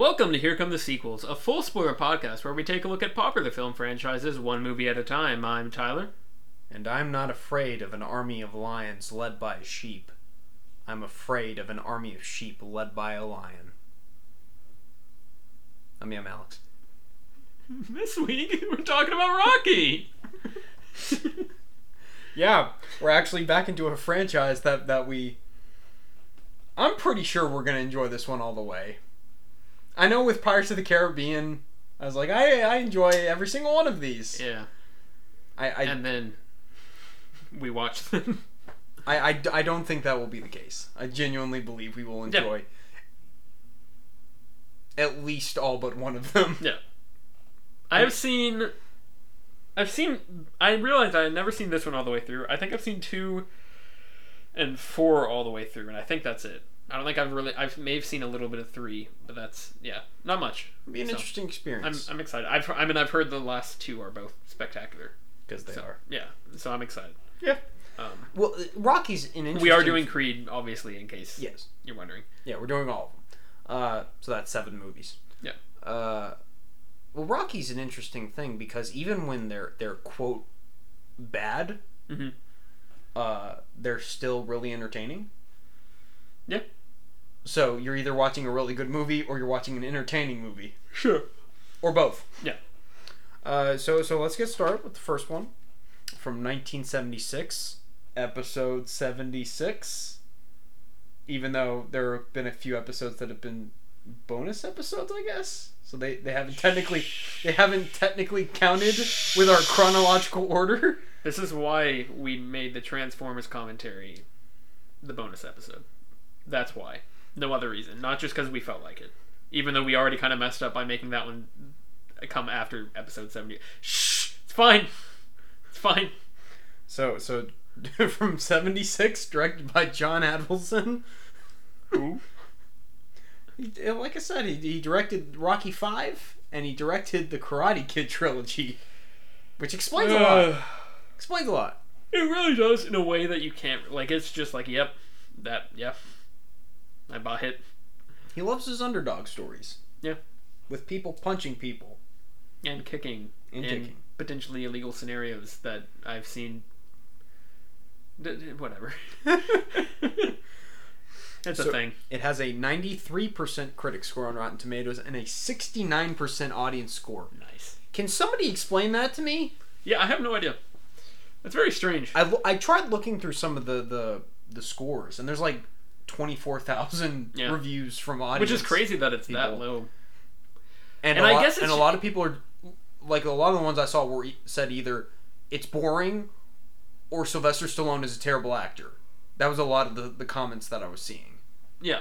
Welcome to Here Come the Sequels, a full spoiler podcast where we take a look at popular film franchises one movie at a time. I'm Tyler. And I'm not afraid of an army of lions led by a sheep. I'm afraid of an army of sheep led by a lion. I mean, I'm Alex. This week we're talking about Rocky. Yeah, we're actually back into a franchise that, that we. I'm pretty sure we're going to enjoy this one all the way. I know with Pirates of the Caribbean, I was like, I, I enjoy every single one of these. Yeah, I, I, and then we watched them. I, I, I don't think that will be the case. I genuinely believe we will Yeah. enjoy at least all but one of them. yeah, I've seen. I've seen. I realized I had never seen this one all the way through. I think I've seen two and four all the way through, and I think that's it. I don't think I've really. I've may have seen a little bit of three, but that's yeah, not much. It'll be an So, interesting I'm, experience I'm excited. I've, I mean, I've heard the last two are both spectacular. because they so, are. Yeah, so I'm excited. Yeah. Um, Well, uh, Rocky's an interesting. we are doing Creed, obviously, in case Yes. you're wondering. Yeah, we're doing all of them. Uh, so that's seven movies. Yeah. Uh, well, Rocky's an interesting thing because even when they're they're quote bad, Mhm. uh, they're still really entertaining. Yeah. So you're either watching a really good movie or you're watching an entertaining movie, Sure. or both. Yeah. Uh, so so let's get started with the first one from 1976, episode 76. Even though there have been a few episodes that have been bonus episodes, I guess. So they, they haven't technically they haven't technically counted with our chronological order. This is why we made the Transformers commentary the bonus episode. That's why. No other reason. Not just because we felt like it. Even though we already kind of messed up by making that one come after episode 70. Shh! It's fine! It's fine. So so from 76, directed by John Avildsen. Who? Like I said, he, he directed Rocky Five and he directed the Karate Kid trilogy, which explains a lot. Explains a lot. It really does in a way that you can't like it's just like yep that yep I bought it He loves his underdog stories. Yeah. With people punching people and kicking and in kicking. potentially illegal scenarios that I've seen. D- d- whatever. it's a thing. It has a 93% critic score on Rotten Tomatoes and a 69% audience score. Nice. Can somebody explain that to me? Yeah, I have no idea. It's very strange. I, I tried looking through some of the, the, the scores, and there's like 24,000 Yeah. reviews from audience. Which is crazy that it's that low. And, And a I lot, guess it's and a lot of people are like a lot of the ones I saw were said either it's boring or Sylvester Stallone is a terrible actor. That was a lot of the, the comments that I was seeing, Yeah,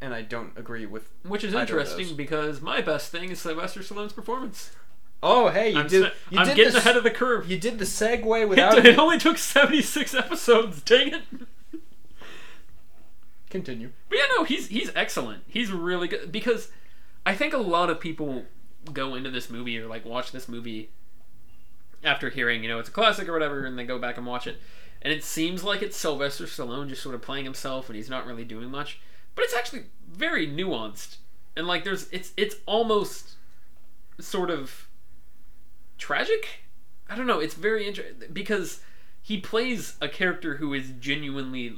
and I don't agree with. which is interesting because my best thing is Sylvester Stallone's performance. Oh, hey, you I'm, did. se- you I'm did getting this, ahead of the curve. You did the segue without. It, it only took 76 episodes. Dang it. Continue. But yeah, no, he's he's excellent. He's really good because I think a lot of people go into this movie or like watch this movie after hearing you know it's a classic or whatever, and they go back and watch it, and it seems like it's Sylvester Stallone just sort of playing himself, and he's not really doing much. But it's actually very nuanced, and like there's it's it's almost sort of tragic. I don't know. It's very interesting because he plays a character who is genuinely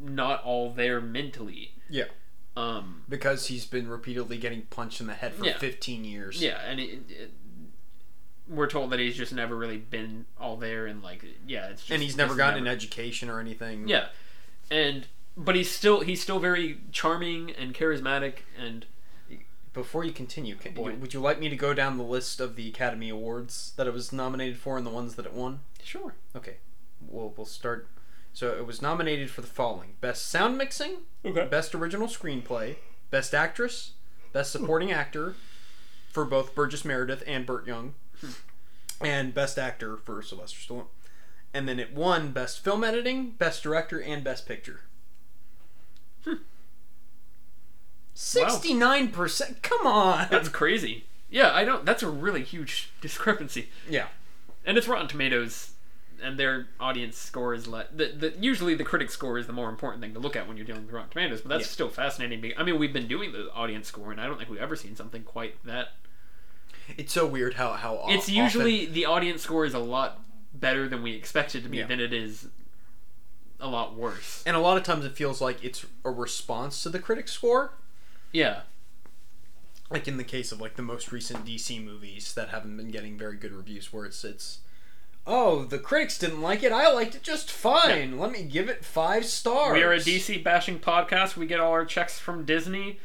not all there mentally. Yeah. Um, Because he's been repeatedly getting punched in the head for Yeah. 15 years. yeah, and it, it, we're told that he's just never really been all there, and like, yeah, it's just, And he's never gotten an education or anything. Yeah, and but he's still he's still very charming and charismatic, and Before you continue, can, Boy. would you like me to go down the list of the Academy Awards that it was nominated for and the ones that it won? sure, Okay, we'll we'll start. So it was nominated for the following: Best Sound Mixing, okay, Best Original Screenplay, Best Actress, Best Supporting Actor for both Burgess Meredith and Burt Young, and Best Actor for Sylvester Stallone. And then it won Best Film Editing, Best Director, and Best Picture. Sixty-nine percent. Come on. that's crazy. Yeah, I don't. That's a really huge discrepancy, yeah. and it's Rotten Tomatoes. And their audience score is le- the, the usually the critic score is the more important thing to look at when you're dealing with Rotten Tomatoes. But that's Yeah. still fascinating. be- I mean, we've been doing the audience score, and I don't think we've ever seen something quite that. It's so weird how how It's often- usually the audience score is a lot better than we expect it to be Yeah. than it is a lot worse. and a lot of times it feels like it's a response to the critic score. Yeah, like in the case of like the most recent DC movies that haven't been getting very good reviews, where it's it's oh the critics didn't like it, I liked it just fine. Let me give it five stars. we are a DC bashing podcast. We get all our checks from Disney.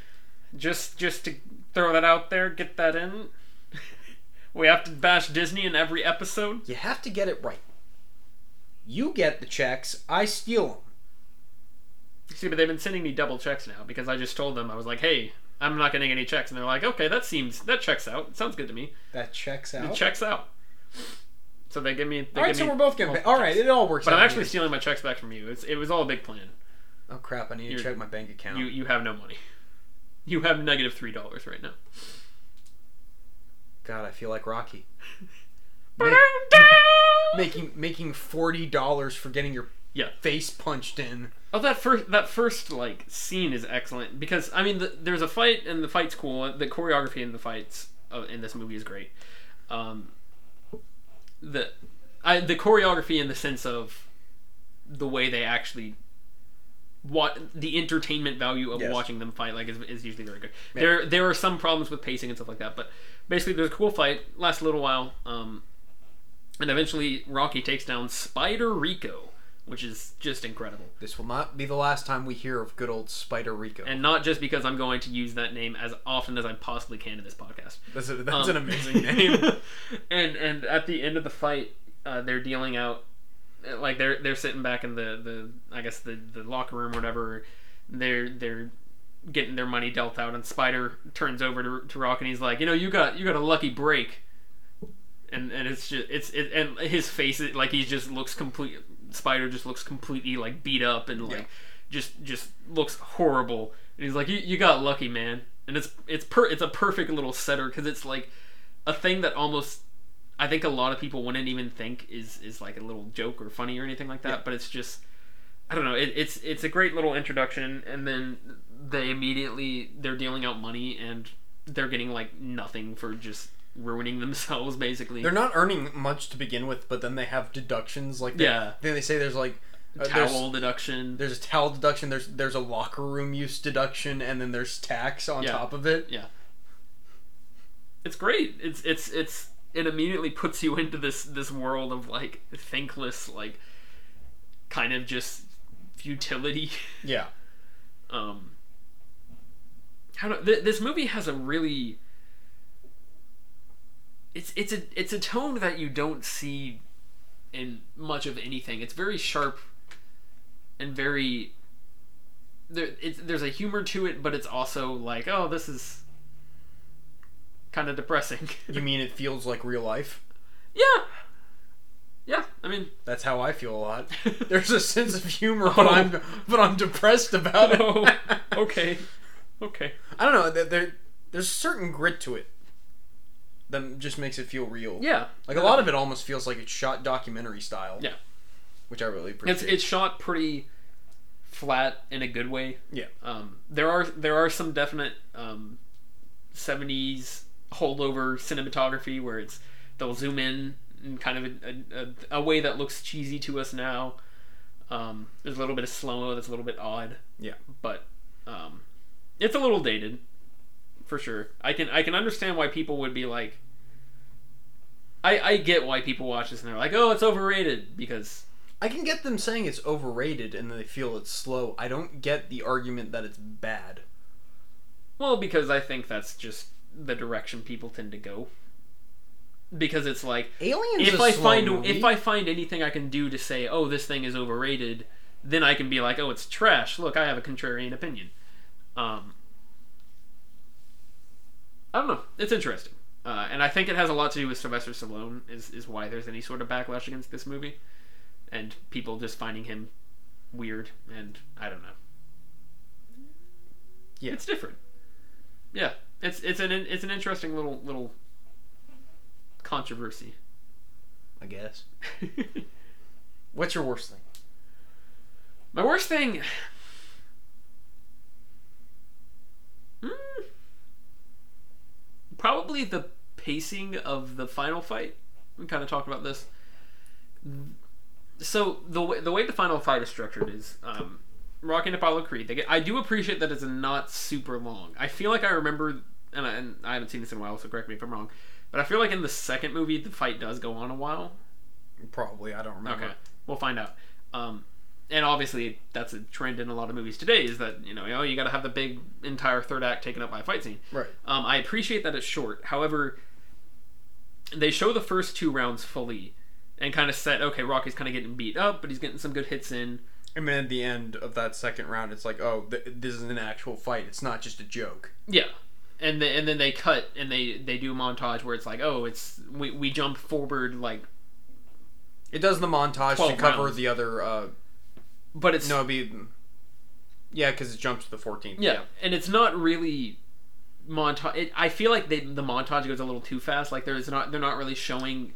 Just just to throw that out there, get that in. we have to bash Disney in every episode. You have to get it right. You get the checks, I steal them. See, but they've been sending me double checks now because I just told them I was like, "Hey, I'm not getting any checks," and they're like, "Okay, that seems that checks out. It sounds good to me. That checks out. It checks out." So they give me. They all right, give so me we're both getting paid. multiple All right, it all works But out. I'm actually here. stealing my checks back from you. It's, it was all a big plan. Oh crap! I need to You're- check my bank account. You you have no money. You have negative three dollars right now. God, I feel like Rocky. Ba-dum-dum! Making making forty dollars for getting your Yeah. face punched in. Oh, that first that first like scene is excellent because I mean the, there's a fight and the fight's cool. The choreography in the fights uh, in this movie is great. Um, the I, the choreography in the sense of the way they actually what the entertainment value of Yes. watching them fight like is, is usually very good. There there are some problems with pacing and stuff like that, but basically there's a cool fight lasts a little while, um, and eventually Rocky takes down Spider Rico, which is just incredible. This will not be the last time we hear of good old Spider Rico. and not just because I'm going to use that name as often as I possibly can in this podcast. that's a, that's Um, an amazing name. and and at the end of the fight, uh, they're dealing out, like they're they're sitting back in the, the I guess the, the locker room or whatever. They're they're getting their money dealt out, and Spider turns over to, to Rock and he's like, you know, you got you got a lucky break. And and it's just it's it, and his face like he just looks complete. Spider just looks completely like beat up and like Yeah. just just looks horrible. And he's like, you, you got lucky, man. And it's it's per it's a perfect little setter because it's like a thing that almost I think a lot of people wouldn't even think is is like a little joke or funny or anything like that. Yeah. But it's just I don't know. It, it's it's a great little introduction, and then they immediately they're dealing out money and they're getting like nothing for just ruining themselves basically. They're not earning much to begin with, but then they have deductions. Like they, Yeah. then they say there's like uh, there's, Towel deduction. there's a towel deduction. There's there's a locker room use deduction, and then there's tax on Yeah. top of it. Yeah. It's great. It's it's it's it immediately puts you into this this world of like thankless like kind of just futility. Yeah. Um how do, th- this movie has a really it's it's a it's a tone that you don't see in much of anything. It's very sharp and very there it's there's a humor to it, but it's also like, oh, this is kind of depressing. You mean it feels like real life? yeah. Yeah, I mean, That's how I feel a lot. There's a sense of humor, but oh. I'm but I'm depressed about it. oh, okay. Okay. I don't know. There there's a certain grit to it that just makes it feel real. Yeah. Like a lot of it almost feels like it's shot documentary style. Yeah. Which I really appreciate. it's shot pretty flat in a good way. Yeah. Um, there are there are some definite um, 70s holdover cinematography where it's they'll zoom in in kind of a, a, a way that looks cheesy to us now. Um, there's a little bit of slow mo that's a little bit odd. Yeah. But um, it's a little dated, for sure. I can I can understand why people would be like. I I get why people watch this and they're like, oh, it's overrated because I can get them saying it's overrated and they feel it's slow. I don't get the argument that it's bad. Well, because I think that's just the direction people tend to go. Because it's like Aliens. if I slow find movie. if I find anything I can do to say, "Oh, this thing is overrated," then I can be like, "Oh, it's trash." Look, I have a contrarian opinion. Um, I don't know. It's interesting, uh, and I think it has a lot to do with Sylvester Stallone. Is is why there's any sort of backlash against this movie, and people just finding him weird. And I don't know. Yeah. it's different. Yeah, it's it's an it's an interesting little little controversy. I guess. What's your worst thing? My worst thing. Hmm. Probably the pacing of the final fight. We kind of talked about this. So the way the way the final fight is structured is um, Rocky and Apollo Creed. They get, I do appreciate that it's not super long. I feel like I remember, and I, and I haven't seen this in a while, so correct me if I'm wrong. But I feel like in the second movie, the fight does go on a while. Probably, I don't remember. Okay, we'll find out. Um, and obviously, that's a trend in a lot of movies today. Is that you know, oh, you got to have the big entire third act taken up by a fight scene. Right. Um, I appreciate that it's short. However, they show the first two rounds fully, and kind of set. Okay, Rocky's kind of getting beat up, but he's getting some good hits in. And then at the end of that second round, it's like, oh, th- this is an actual fight. It's not just a joke. Yeah. And then, and then they cut and they, they do a montage where it's like oh it's we, we jump forward like It does the montage to cover rounds. the other. Uh, but it's no, it'd be. Yeah, because it jumps to the 14th. Yeah, and it's not really montage. It, I feel like they, the montage goes a little too fast. Like there's not they're not really showing,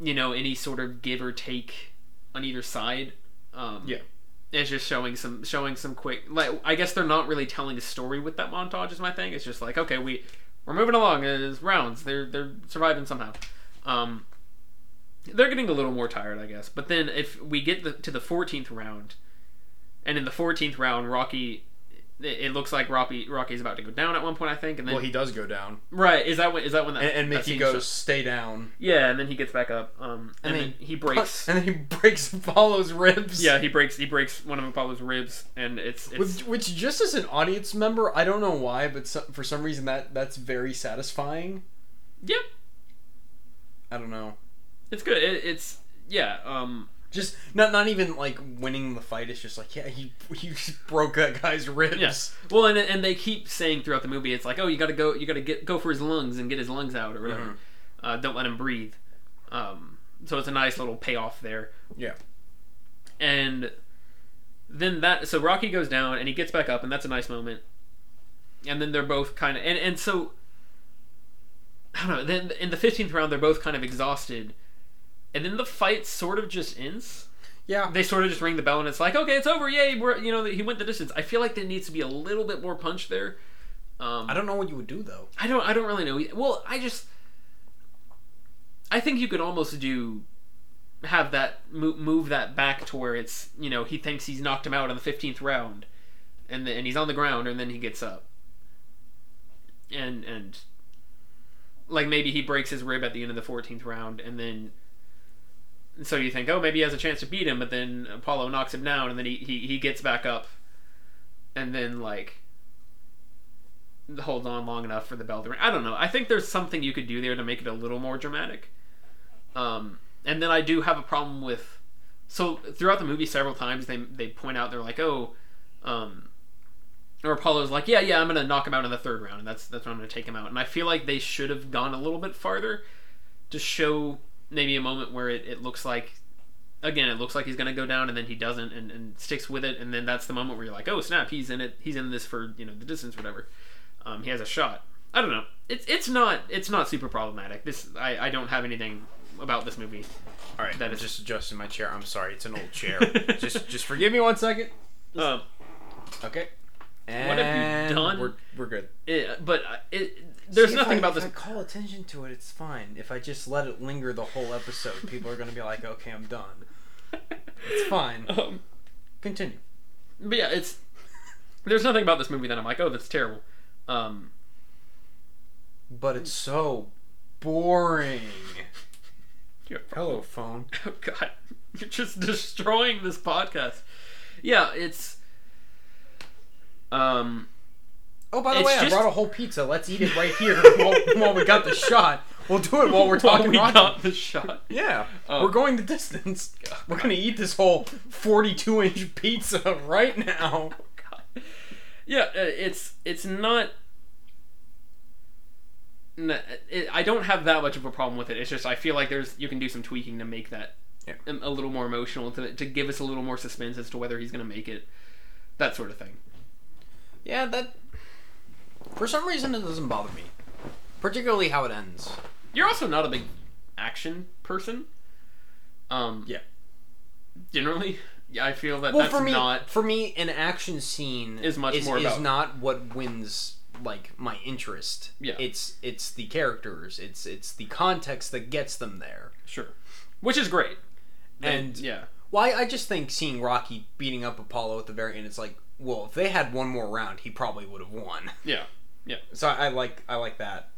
you know, any sort of give or take on either side. Um, Yeah. it's just showing some showing some quick. Like I guess they're not really telling a story with that montage. Is my thing. It's just like okay, we we're moving along. It's rounds. They're they're surviving somehow. Um, they're getting a little more tired, I guess. But then if we get the, to the 14th round, and in the 14th round, Rocky, it, it looks like Rocky Rocky's about to go down at one point, I think. And then Well, he does go down, right is that when is that when that and, and Mickey goes, shows- "Stay down," yeah, and then he gets back up. Um, and, And then then- he breaks. and then he breaks Apollo's ribs. yeah, he breaks he breaks one of Apollo's ribs, and it's it's Which, which, just as an audience member, I don't know why, but so, for some reason that that's very satisfying. yeah, I don't know. It's good. It, it's yeah. Um, Just not not even like winning the fight. It's just like yeah, he just broke that guy's ribs. Yes. Well, and and they keep saying throughout the movie, it's like, oh, you got to go, you got to get go for his lungs and get his lungs out or whatever. Mhm. Uh, don't let him breathe. Um, so it's a nice little payoff there. Yeah. And then that, so Rocky goes down and he gets back up, and that's a nice moment. And then they're both kind of, and and so I don't know. Then in the fifteenth round, they're both kind of exhausted, and then the fight sort of just ends. Yeah. they sort of just ring the bell and it's like okay it's over. Yay we're you know he went the distance. I feel like there needs to be a little bit more punch there. Um I don't know what you would do though. i don't i don't really know. Well i just i think you could almost do have that move, move that back to where it's you know he thinks he's knocked him out in the 15th round. And then and he's on the ground and then he gets up. And and like maybe he breaks his rib at the end of the 14th round and then so you think oh maybe he has a chance to beat him but then apollo knocks him down and then he, he, he gets back up. And then like holds on long enough for the bell to ring i don't know. I think there's something you could do there to make it a little more dramatic. Um, and then i do have a problem with so throughout the movie several times they, they point out they're like oh um, or Apollo's like, yeah, yeah, I'm gonna knock him out in the third round, and that's that's when I'm gonna take him out. And I feel like they should have gone a little bit farther to show maybe a moment where it, it looks like, again, it looks like he's gonna go down, and then he doesn't, and, and sticks with it, and then that's the moment where you're like, oh snap, he's in it, he's in this for you know the distance, whatever. Um, he has a shot. I don't know. It's it's not it's not super problematic. This I, I don't have anything about this movie. All right, That that is- just adjusting my chair. I'm sorry, it's an old chair. just just forgive me one second. Um, Okay. What have you done? We're, we're good. it, but uh, it there's See, nothing I- about if this. I call attention to it, it's fine. If I just let it linger the whole episode, people are gonna be like, "Okay, I'm done." It's fine. Um, Continue. but yeah, it's there's nothing about this movie that I'm like, oh, that's terrible. Um, But it's so boring. Hello, phone. Oh God, you're just destroying this podcast. Yeah, it's. Um, Oh, by the It's way, just- I brought a whole pizza. Let's eat it right here while, while we got the shot. We'll do it while we're talking. while we Rocky. got the shot. Yeah, Oh. we're going the distance. We're gonna eat this whole 42 inch pizza right now. God. Yeah, uh, it's it's not. It, I don't have that much of a problem with it. It's just I feel like there's you can do some tweaking to make that Yeah. a, a little more emotional to to give us a little more suspense as to whether he's going to make it, that sort of thing. Yeah, that. For some reason, it doesn't bother me, particularly how it ends. You're also not a big action person. Um, Yeah. generally. Yeah, I feel that Well, that's for me, not. for me, an action scene Is much is, more is about- not what wins like my interest. Yeah. it's it's the characters. It's it's the context that gets them there. Sure. Which is great. And- yeah. Why I just think seeing Rocky beating up Apollo at the very end, it's like, well, if they had one more round, he probably would have won. Yeah. So I, I like I like that.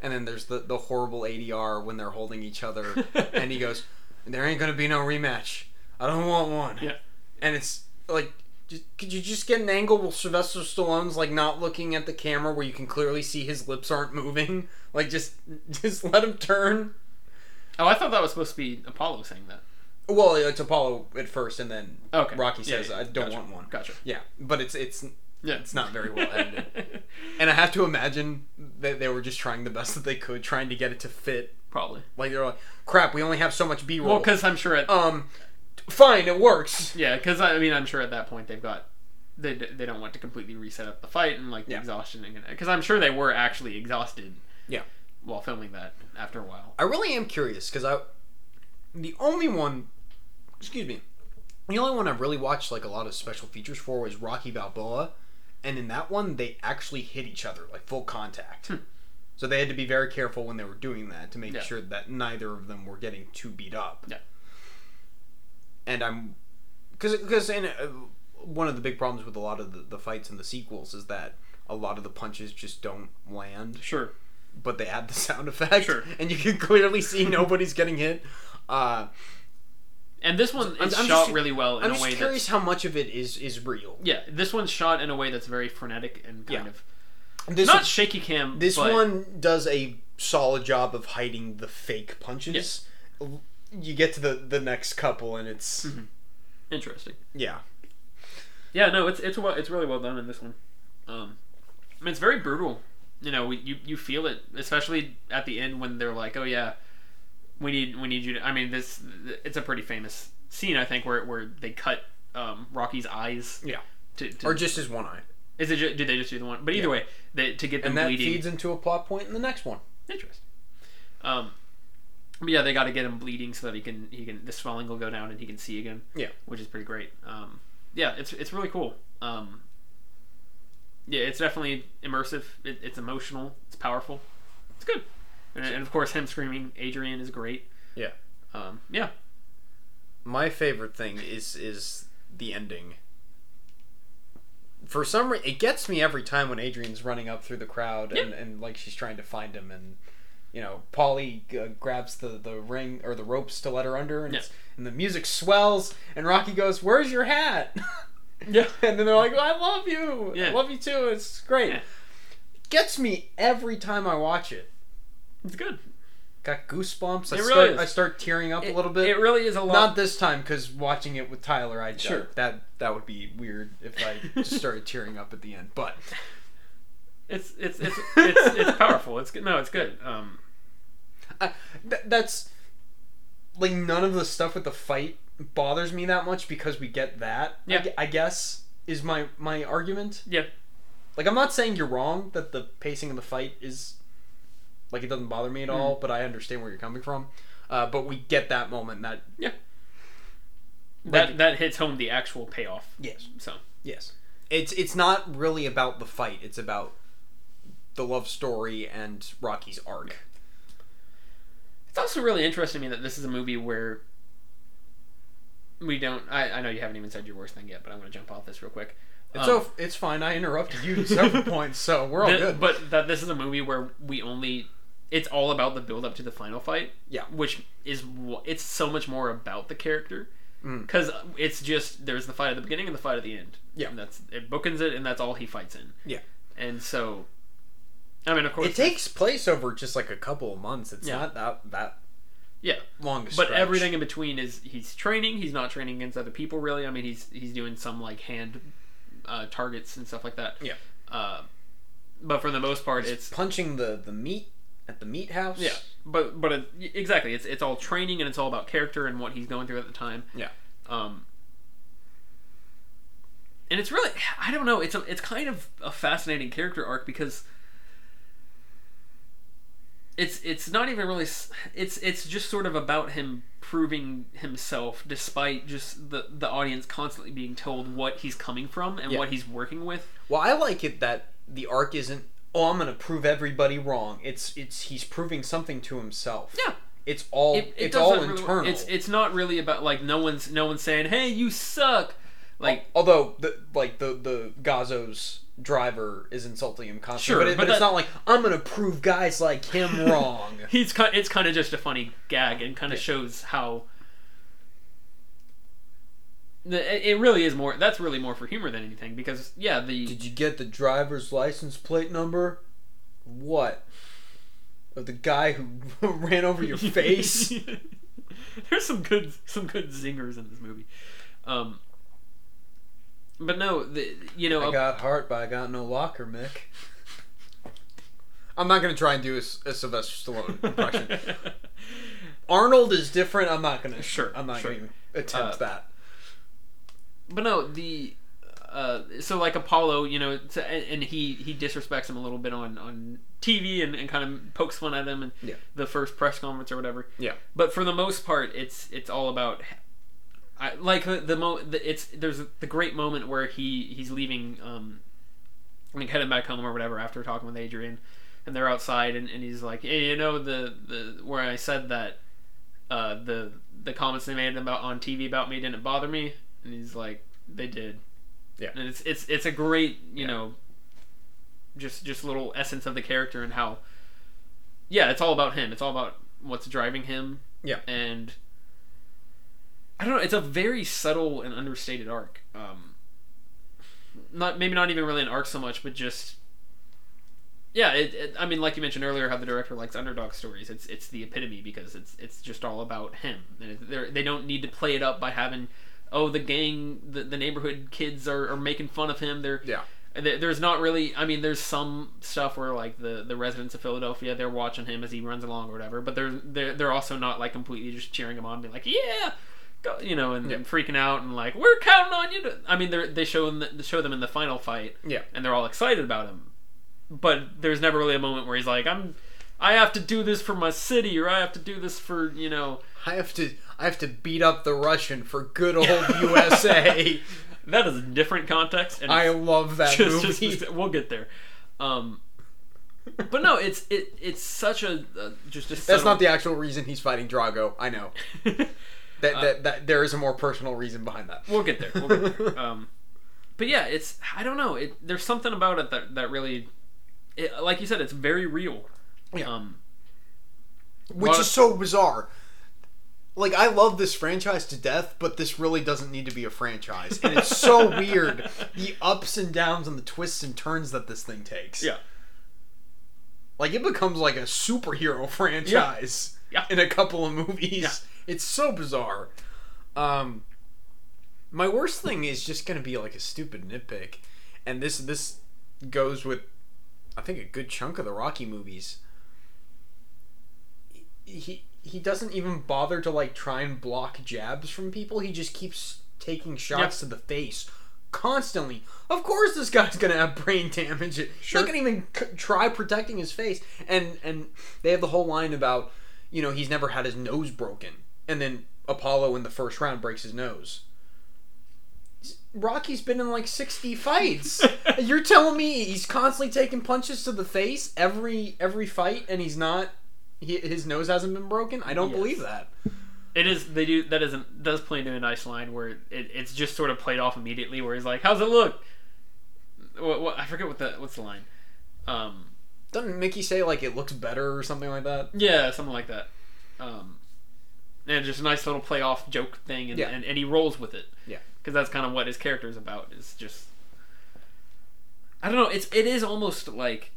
And then there's the the horrible ADR when they're holding each other, and he goes, "There ain't gonna be no rematch. I don't want one." Yeah. And it's like, could you just get an angle where Sylvester Stallone's like not looking at the camera, where you can clearly see his lips aren't moving? Like just just let him turn. Oh, I thought that was supposed to be Apollo saying that. Well, it's Apollo at first, and then Okay. Rocky Yeah, says, yeah, "I don't gotcha. want one." Gotcha. Yeah, but it's it's Yeah. it's not very well edited. And I have to imagine that they were just trying the best that they could, trying to get it to fit. Probably. Like they're like, "Crap, we only have so much B roll." Well, because I'm sure at um, fine, it works. yeah, because I mean I'm sure at that point they've got they they don't want to completely reset up the fight and like the Yeah. exhaustion because I'm sure they were actually exhausted. Yeah. While filming that after a while. I really am curious because I, the only one, excuse me, the only one I've really watched like a lot of special features for was Rocky Balboa, and in that one they actually hit each other like full contact. So they had to be very careful when they were doing that to make Yeah. sure that neither of them were getting too beat up. Yeah. And I'm, because because in uh, one of the big problems with a lot of the, the fights in the sequels is that a lot of the punches just don't land Sure. but they add the sound effect, Sure. and you can clearly see nobody's getting hit. Uh, And this one I'm- is I'm shot just- really well in I'm a just way curious that's how much of it is is real. yeah. This one's shot in a way that's very frenetic and kind Yeah. of This not shaky cam. this one does a solid job of hiding the fake punches. You get to the the next couple, and it's Mhm. interesting. yeah, Yeah, no, it's it's well, it's really well done in this one. Um, I mean, it's very brutal. You know, we, you you feel it, especially at the end when they're like, "Oh yeah, we need we need you to." I mean, this it's a pretty famous scene, I think, where where they cut um, Rocky's eyes. Yeah. To, to, or just his one eye, is it? ju- Did they just do the one? But either Yeah. way, they, to get them and that bleeding. feeds into a plot point in the next one. Interesting. Um, but yeah, they got to get him bleeding so that he can he can the swelling will go down and he can see again. Yeah. which is pretty great. Um, yeah, it's it's really cool. Um, yeah, it's definitely immersive. It, it's emotional. It's powerful. It's good. And, and of course, him screaming Adrian is great. Yeah. Um, yeah. My favorite thing is is the ending. For some reason, it gets me every time when Adrian's running up through the crowd and, and like she's trying to find him, and you know, Paulie uh, grabs the, the ring or the ropes to let her under, and, Yeah. it's, and the music swells, and Rocky goes, "Where's your hat?" Yeah. and then they're like, "I love you, I Yeah. love you too. It's great." Yeah. Gets me every time I watch it. It's good. Got goosebumps. I It really start is. I start tearing up It, a little bit. It really is a lot. Not this time, because watching it with Tyler, I Sure. that that would be weird if I just started tearing up at the end. But it's it's it's it's, it's powerful. It's good. No, it's good. Um, I, th- that's like none of the stuff with the fight bothers me that much because we get that. I Yeah. gue- I, guess is my my argument. yeah. Like I'm not saying you're wrong that the pacing of the fight is like it doesn't bother me at all, Mm. but I understand where you're coming from. Uh, but we get that moment that yeah. That that hits home the actual payoff. yes, So yes, it's it's not really about the fight. It's about the love story and Rocky's arc. It's also really interesting to me that this is a movie where we don't. I, I know you haven't even said your worst thing yet, but I'm going to jump off this real quick. It's Um, so it's fine. I interrupted you at several points, so we're all good. But that this is a movie where we only. It's all about the build up to the final fight. Yeah. Which is it's so much more about the character Mm. because it's just there's the fight at the beginning and the fight at the end. Yeah. And that's it bookends it and that's all he fights in. Yeah. And so, I mean, of course, it takes place over just like a couple of months. It's Yeah. not that that Yeah. long. a But stretch. everything in between is he's training. He's not training against other people really. I mean, he's he's doing some like hand uh, targets and stuff like that. Yeah. Uh, but for the most part, He's it's punching the the meat at the meat house. yeah. But but it, exactly, it's it's all training and it's all about character and what he's going through at the time. Yeah. Um. And it's really I don't know. It's a it's kind of a fascinating character arc because it's it's not even really it's it's just sort of about him proving himself despite just the the audience constantly being told what he's coming from and Yeah. what he's working with Well, I like it that the arc isn't. Oh, I'm gonna prove everybody wrong. It's it's he's proving something to himself. Yeah. It's all it, it it's all really- internal. it's it's not really about like no one's no one's saying hey you suck like although the like the the Gazzo's driver is insulting him constantly, Sure, but, it, but but it's that- not like I'm gonna prove guys like him wrong. he's kind it's kind of just a funny gag and kind of shows how it really is more that's really more for humor than anything because yeah the Did you get the driver's license plate number? What? Of the guy who ran over your face? There's some good some good zingers in this movie. Um but no, the, you know, I got heart, but I got no locker, Mick. I'm not gonna try and do a Sylvester Stallone impression. Arnold is different. I'm not gonna. Sure, I'm not sure. gonna attempt Uh, that. But no, the uh, so like Apollo, you know, to, and, he he disrespects him a little bit on on TV and, and kind of pokes fun at him and Yeah. the first press conference or whatever. Yeah. But for the most part, it's it's all about. I like the, the mo. The, it's there's the great moment where he he's leaving, um, like heading back home or whatever after talking with Adrian, and they're outside and, and he's like, hey, you know the the where I said that, uh, the the comments they made about on TV about me didn't bother me, and he's like, they did. Yeah. And it's it's it's a great you Yeah. know. Just just little essence of the character and how. Yeah, it's all about him. It's all about what's driving him. Yeah. And I don't know. It's a very subtle and understated arc. Um, not maybe not even really an arc so much, but just yeah. It, it, I mean, like you mentioned earlier, how the director likes underdog stories. It's it's the epitome because it's it's just all about him. And they don't need to play it up by having oh the gang the, the neighborhood kids are, are making fun of him. They're Yeah. there's not really i mean there's some stuff where like the the residents of philadelphia they're watching him as he runs along or whatever but they're they're, they're also not like completely just cheering him on being like yeah go, you know and, Yeah. and freaking out and like we're counting on you to, i mean they they show them they show them in the final fight Yeah. and they're all excited about him but there's never really a moment where he's like i'm i have to do this for my city or i have to do this for you know I have to. I have to beat up the Russian for good old USA. that is a different context and I love that just, movie. just- we'll get there. Um, but no, it's it it's such a uh, just a That's not the actual reason he's fighting Drago. I know the. that, Uh, that, that there is a more personal reason behind that. we'll get there. We'll get there. Um, but yeah, it's I don't know. It there's something about it that that really, it, like you said, it's very real. Yeah. Um, which is of- so bizarre. Like I love this franchise to death, but this really doesn't need to be a franchise, and it's so weird the ups and downs and the twists and turns that this thing takes. yeah. like it becomes like a superhero franchise Yeah. in a couple of movies. Yeah. It's so bizarre. Um, my worst thing is just gonna be like a stupid nitpick, and this this goes with I think a good chunk of the Rocky movies. He he doesn't even bother to like try and block jabs from people. He just keeps taking shots to the face constantly. Of course, this guy's gonna have brain damage. He's Sure. not gonna even c- try protecting his face. And and they have the whole line about you know he's never had his nose broken, and then Apollo in the first round breaks his nose. Rocky's been in like 60 fights. You're telling me he's constantly taking punches to the face every every fight and he's not he, his nose hasn't been broken? I don't Yes. believe that. It is they do that isn't does play into a nice line where it, it's just sort of played off immediately where he's like, "How's it look?" What, what I forget what the what's the line. Um, Doesn't Mickey say like it looks better or something like that? Yeah, something like that. Um, and just a nice little play off joke thing, and, Yeah. and, and he rolls with it. Yeah. because that's kind of what his character is about. Is just I don't know. It's it is almost like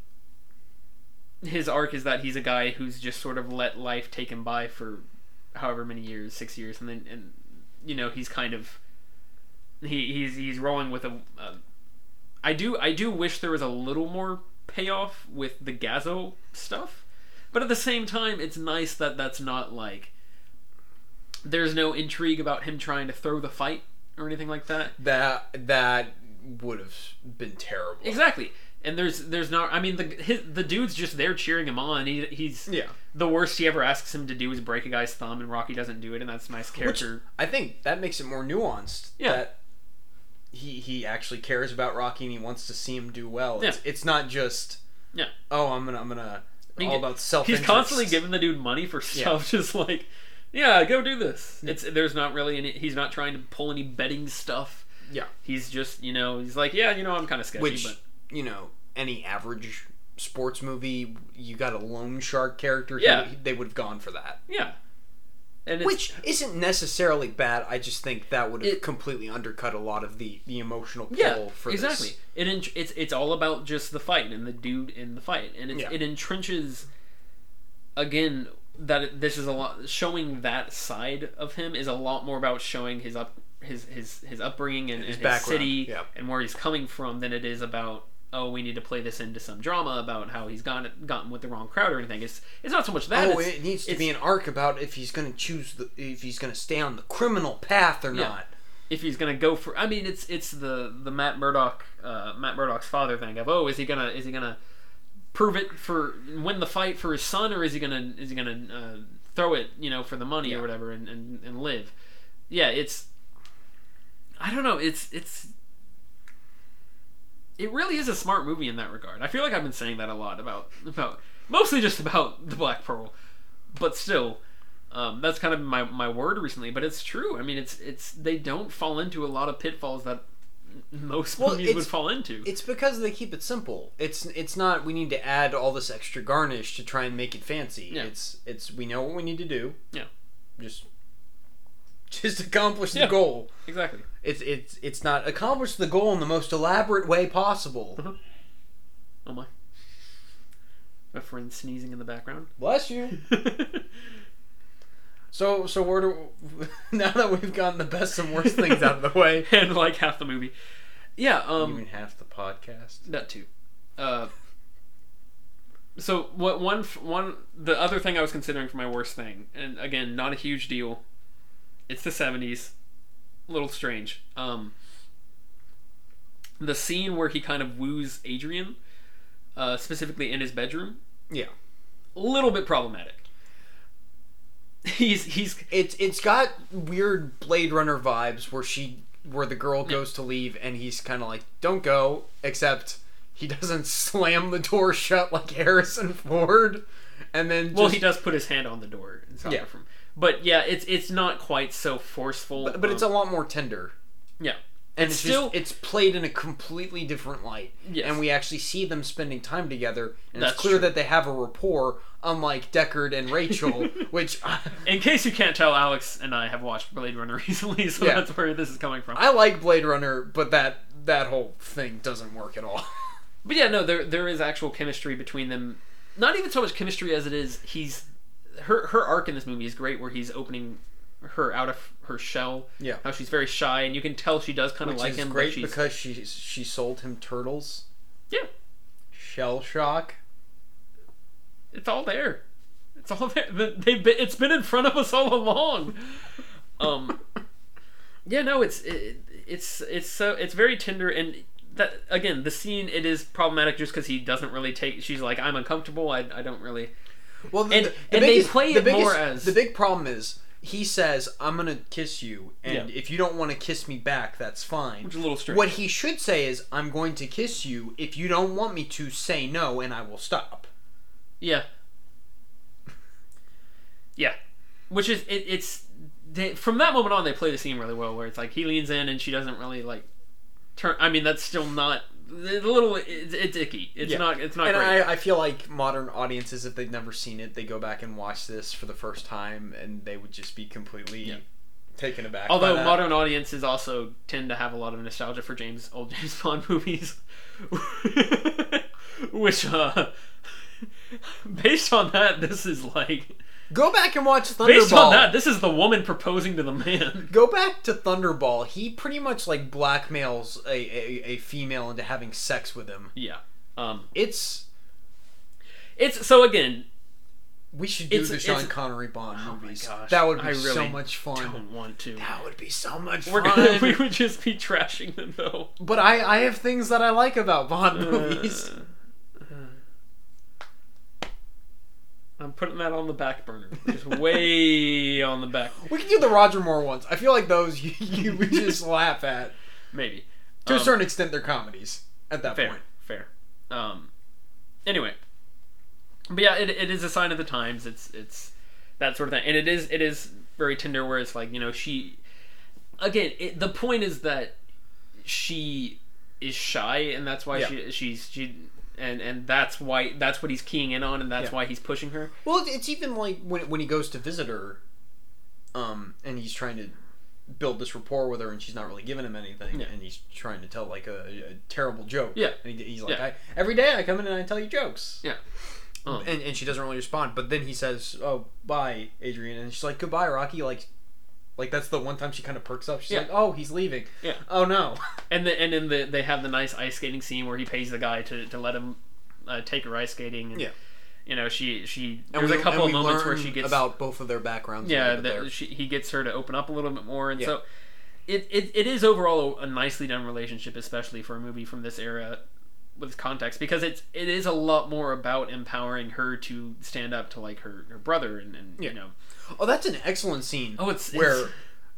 his arc is that he's a guy who's just sort of let life take him by for however many years, six years, and then and you know he's kind of he he's he's rolling with a. a I do I do wish there was a little more payoff with the Gazzo stuff, but at the same time, it's nice that that's not like there's no intrigue about him trying to throw the fight or anything like that. That that would have been terrible. Exactly. And there's there's not. I mean, the his, the dude's just there cheering him on. He he's Yeah. the worst he ever asks him to do is break a guy's thumb, and Rocky doesn't do it, and that's a nice Which character. I think that makes it more nuanced. Yeah. That he he actually cares about Rocky and he wants to see him do well. It's, it's not just Yeah. Oh, I'm gonna I'm gonna mean, all about self. He's constantly giving the dude money for stuff, just like, yeah, go do this. It's there's not really any. He's not trying to pull any betting stuff. Yeah. He's just you know he's like yeah you know I'm kind of sketchy, which but you know any average sports movie you got a loan shark character. he- Yeah. they would have gone for that. yeah. And it's, Which isn't necessarily bad. I just think that would have It- completely undercut a lot of the the emotional pull yeah for exactly this. it it's it's all about just the fight and the dude in the fight and it's, Yeah. it entrenches again that it- this is a lot showing that side of him is a lot more about showing his up his his his upbringing and, His and his city yeah. and where he's coming from than it is about oh we need to play this into some drama about how he's gotten gotten with the wrong crowd or anything it's it's not so much that Oh, it's, it needs to be an arc about if he's going to choose the if he's going to stay on the criminal path or Yeah. not. if he's gonna go for. I mean, it's it's the the Matt Murdock uh, Matt Murdock's father thing of oh, is he gonna is he gonna prove it for win the fight for his son or is he gonna is he gonna uh, throw it you know for the money Yeah. or whatever and, and and live? Yeah, it's I don't know. It's it's it really is a smart movie in that regard. I feel like I've been saying that a lot about about mostly just about the Black Pearl, but still. Um, that's kind of my, my word recently, but it's true. I mean, it's it's they don't fall into a lot of pitfalls that most Well, movies would fall into. It's because they keep it simple. It's it's not we need to add all this extra garnish to try and make it fancy. Yeah. It's it's we know what we need to do. Yeah. Just just accomplish the Yeah. goal. exactly. It's it's it's not accomplish the goal in the most elaborate way possible. Oh my. My friend sneezing in the background. Bless you. So so where do now that we've gotten the best and worst things out of the way, and like half the movie. Yeah, um, even half the podcast. that too. Uh, so what one one the other thing I was considering for my worst thing, and again, not a huge deal. It's the seventies, a little strange. Um, the scene where he kind of woos Adrian, uh, specifically in his bedroom, Yeah. a little bit problematic. He's he's It's it's got weird Blade Runner vibes where she where the girl goes to leave and he's kind of like don't go except he doesn't slam the door shut like Harrison Ford and then well, he does put his hand on the door and stop Yeah. her from. But yeah, it's it's not quite so forceful. but, but it's a um, lot more tender yeah. and It's it's, still- just, it's played in a completely different light Yes. and we actually see them spending time together and That's it's clear true. that they have a rapport unlike Deckard and Rachael which In case you can't tell, Alex and I have watched Blade Runner recently, so Yeah. that's where this is coming from. I like Blade Runner but that that whole thing doesn't work at all But yeah, no, there there is actual chemistry between them. Not even so much chemistry as it is he's her her arc in this movie is great, where he's opening her out of her shell. Yeah. how she's very shy, and you can tell she does kind of like him. but great she's, because she she sold him turtles yeah, shell shock it's all there. It's all there. They've been, it's been in front of us all along. Um, yeah, no, it's it, it's it's so it's very tender and that again the scene it is problematic just because he doesn't really take. She's like I'm uncomfortable. I, I don't really. Well, the, And- the, and they play the it biggest, more as- the big problem is he says, "I'm gonna kiss you, and Yeah. if you don't want to kiss me back, that's fine." Which is a little strange. What he should say is, "I'm going to kiss you. If you don't want me to, say no, and I will stop." Yeah. Yeah, which is it, it's they, from that moment on they play the scene really well where it's like he leans in and she doesn't really like turn. I mean that's still not a little. It's, it's icky. It's Yeah. not. It's not and great. I, I feel like modern audiences, if they've never seen it, they go back and watch this for the first time, and they would just be completely Yeah. taken aback. by Although modern audiences also tend to have a lot of nostalgia for James old James Bond movies, which uh, based on that, this is like go back and watch Thunderball. based on that, this is the woman proposing to the man. Go back to Thunderball. He pretty much like blackmails a, a, a female into having sex with him. Yeah. Um, It's it's so again, We should do the Sean Connery Bond Oh movies. gosh, that would be I so much fun. don't want to. That would be so much We're fun. gonna, we would just be trashing them though. But I, I have things that I like about Bond movies. Uh, uh, I'm putting that on the back burner. Just way on the back. We can do the Roger Moore ones. I feel like those you, you would just laugh at. Maybe. To a Um, certain extent, they're comedies at that fair, point. fair. Um, anyway, but yeah, it, it is a sign of the times. It's it's that sort of thing, and it is it is very tender. Where it's like you know she, again, it, the point is that she is shy, and that's why Yeah. she she's she. And, and that's why that's what he's keying in on, and that's Yeah. why he's pushing her. Well, it's- even like when when he goes to visit her, um, and he's trying to build this rapport with her, and she's not really giving him anything, Yeah. and he's trying to tell like a, a terrible joke. Yeah. and he, he's like, Yeah. I, every day I come in and I tell you jokes. Yeah. Um, and, and she doesn't really respond. But then he says, "Oh, bye, Adrian," and she's like, "Goodbye, Rocky." Like, like that's the one time she kind of perks up. She's Yeah. like, "Oh, he's leaving." Yeah. Oh no. And the, and then the, they have the nice ice skating scene where he pays the guy to, to let him uh, take her ice skating. And, Yeah. You know, she she And there's we, a couple of moments where she gets about both of their backgrounds. yeah little bit there. that she, he gets her to open up a little bit more, and Yeah. so it, it it is overall a, a nicely done relationship, especially for a movie from this era with context because it's it is a lot more about empowering her to stand up to like her, her brother and, and Yeah. you know Oh, that's an excellent scene. oh it's where it's-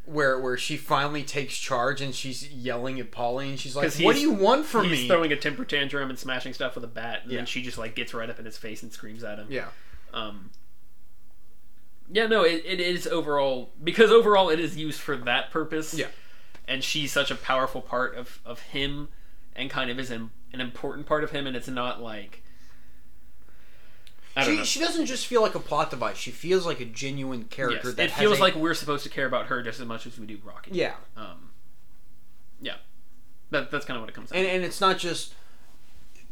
where where she finally takes charge and she's yelling at Paulie. She's like, "What do you want from he's me?" throwing a temper tantrum and smashing stuff with a bat, and Yeah. then she just like gets right up in his face and screams at him. yeah, Um, yeah, no, it, it is overall because overall it is used for that purpose. Yeah. and she's such a powerful part of of him, and kind of is an, an important part of him, and it's not like she she doesn't just feel like a plot device. She feels like a genuine character Yes, that it has feels a- like we're supposed to care about her just as much as we do Rocky. yeah, Um, yeah, that that's kind of what it comes. down and to. and it's not just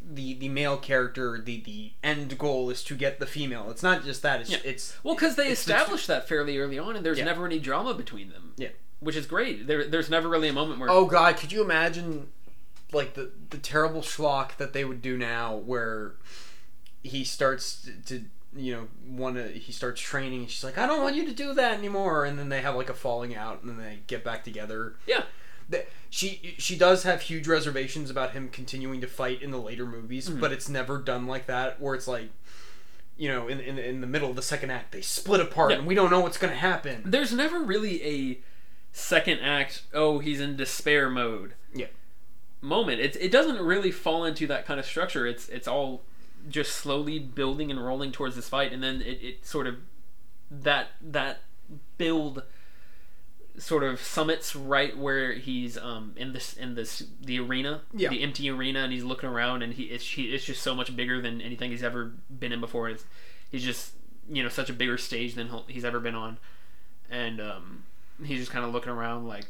the the male character. The the end goal is to get the female. It's not just that. It's Yeah. it's Well, because they established that fairly early on, and there's Yeah. never any drama between them. Yeah. which is great. There, there's never really a moment where Oh god, could you imagine like the the terrible schlock that they would do now where he starts to, to you know want to he starts training and she's like I don't want you to do that anymore and then they have like a falling out and then they get back together. Yeah. The- She she does have huge reservations about him continuing to fight in the later movies, Mhm. but it's never done like that where it's like you know, in, in in the middle of the second act, they split apart Yeah. and we don't know what's going to happen. there's never really a second act. Oh, he's in despair mode. Yeah. Moment. It it doesn't really fall into that kind of structure. It's it's all just slowly building and rolling towards this fight, and then it, it sort of that that build sort of summits right where he's um in this in this the arena Yeah. the empty arena and he's looking around and he it's he, it's just so much bigger than anything he's ever been in before it's he's just you know such a bigger stage than he's ever been on and um he's just kind of looking around like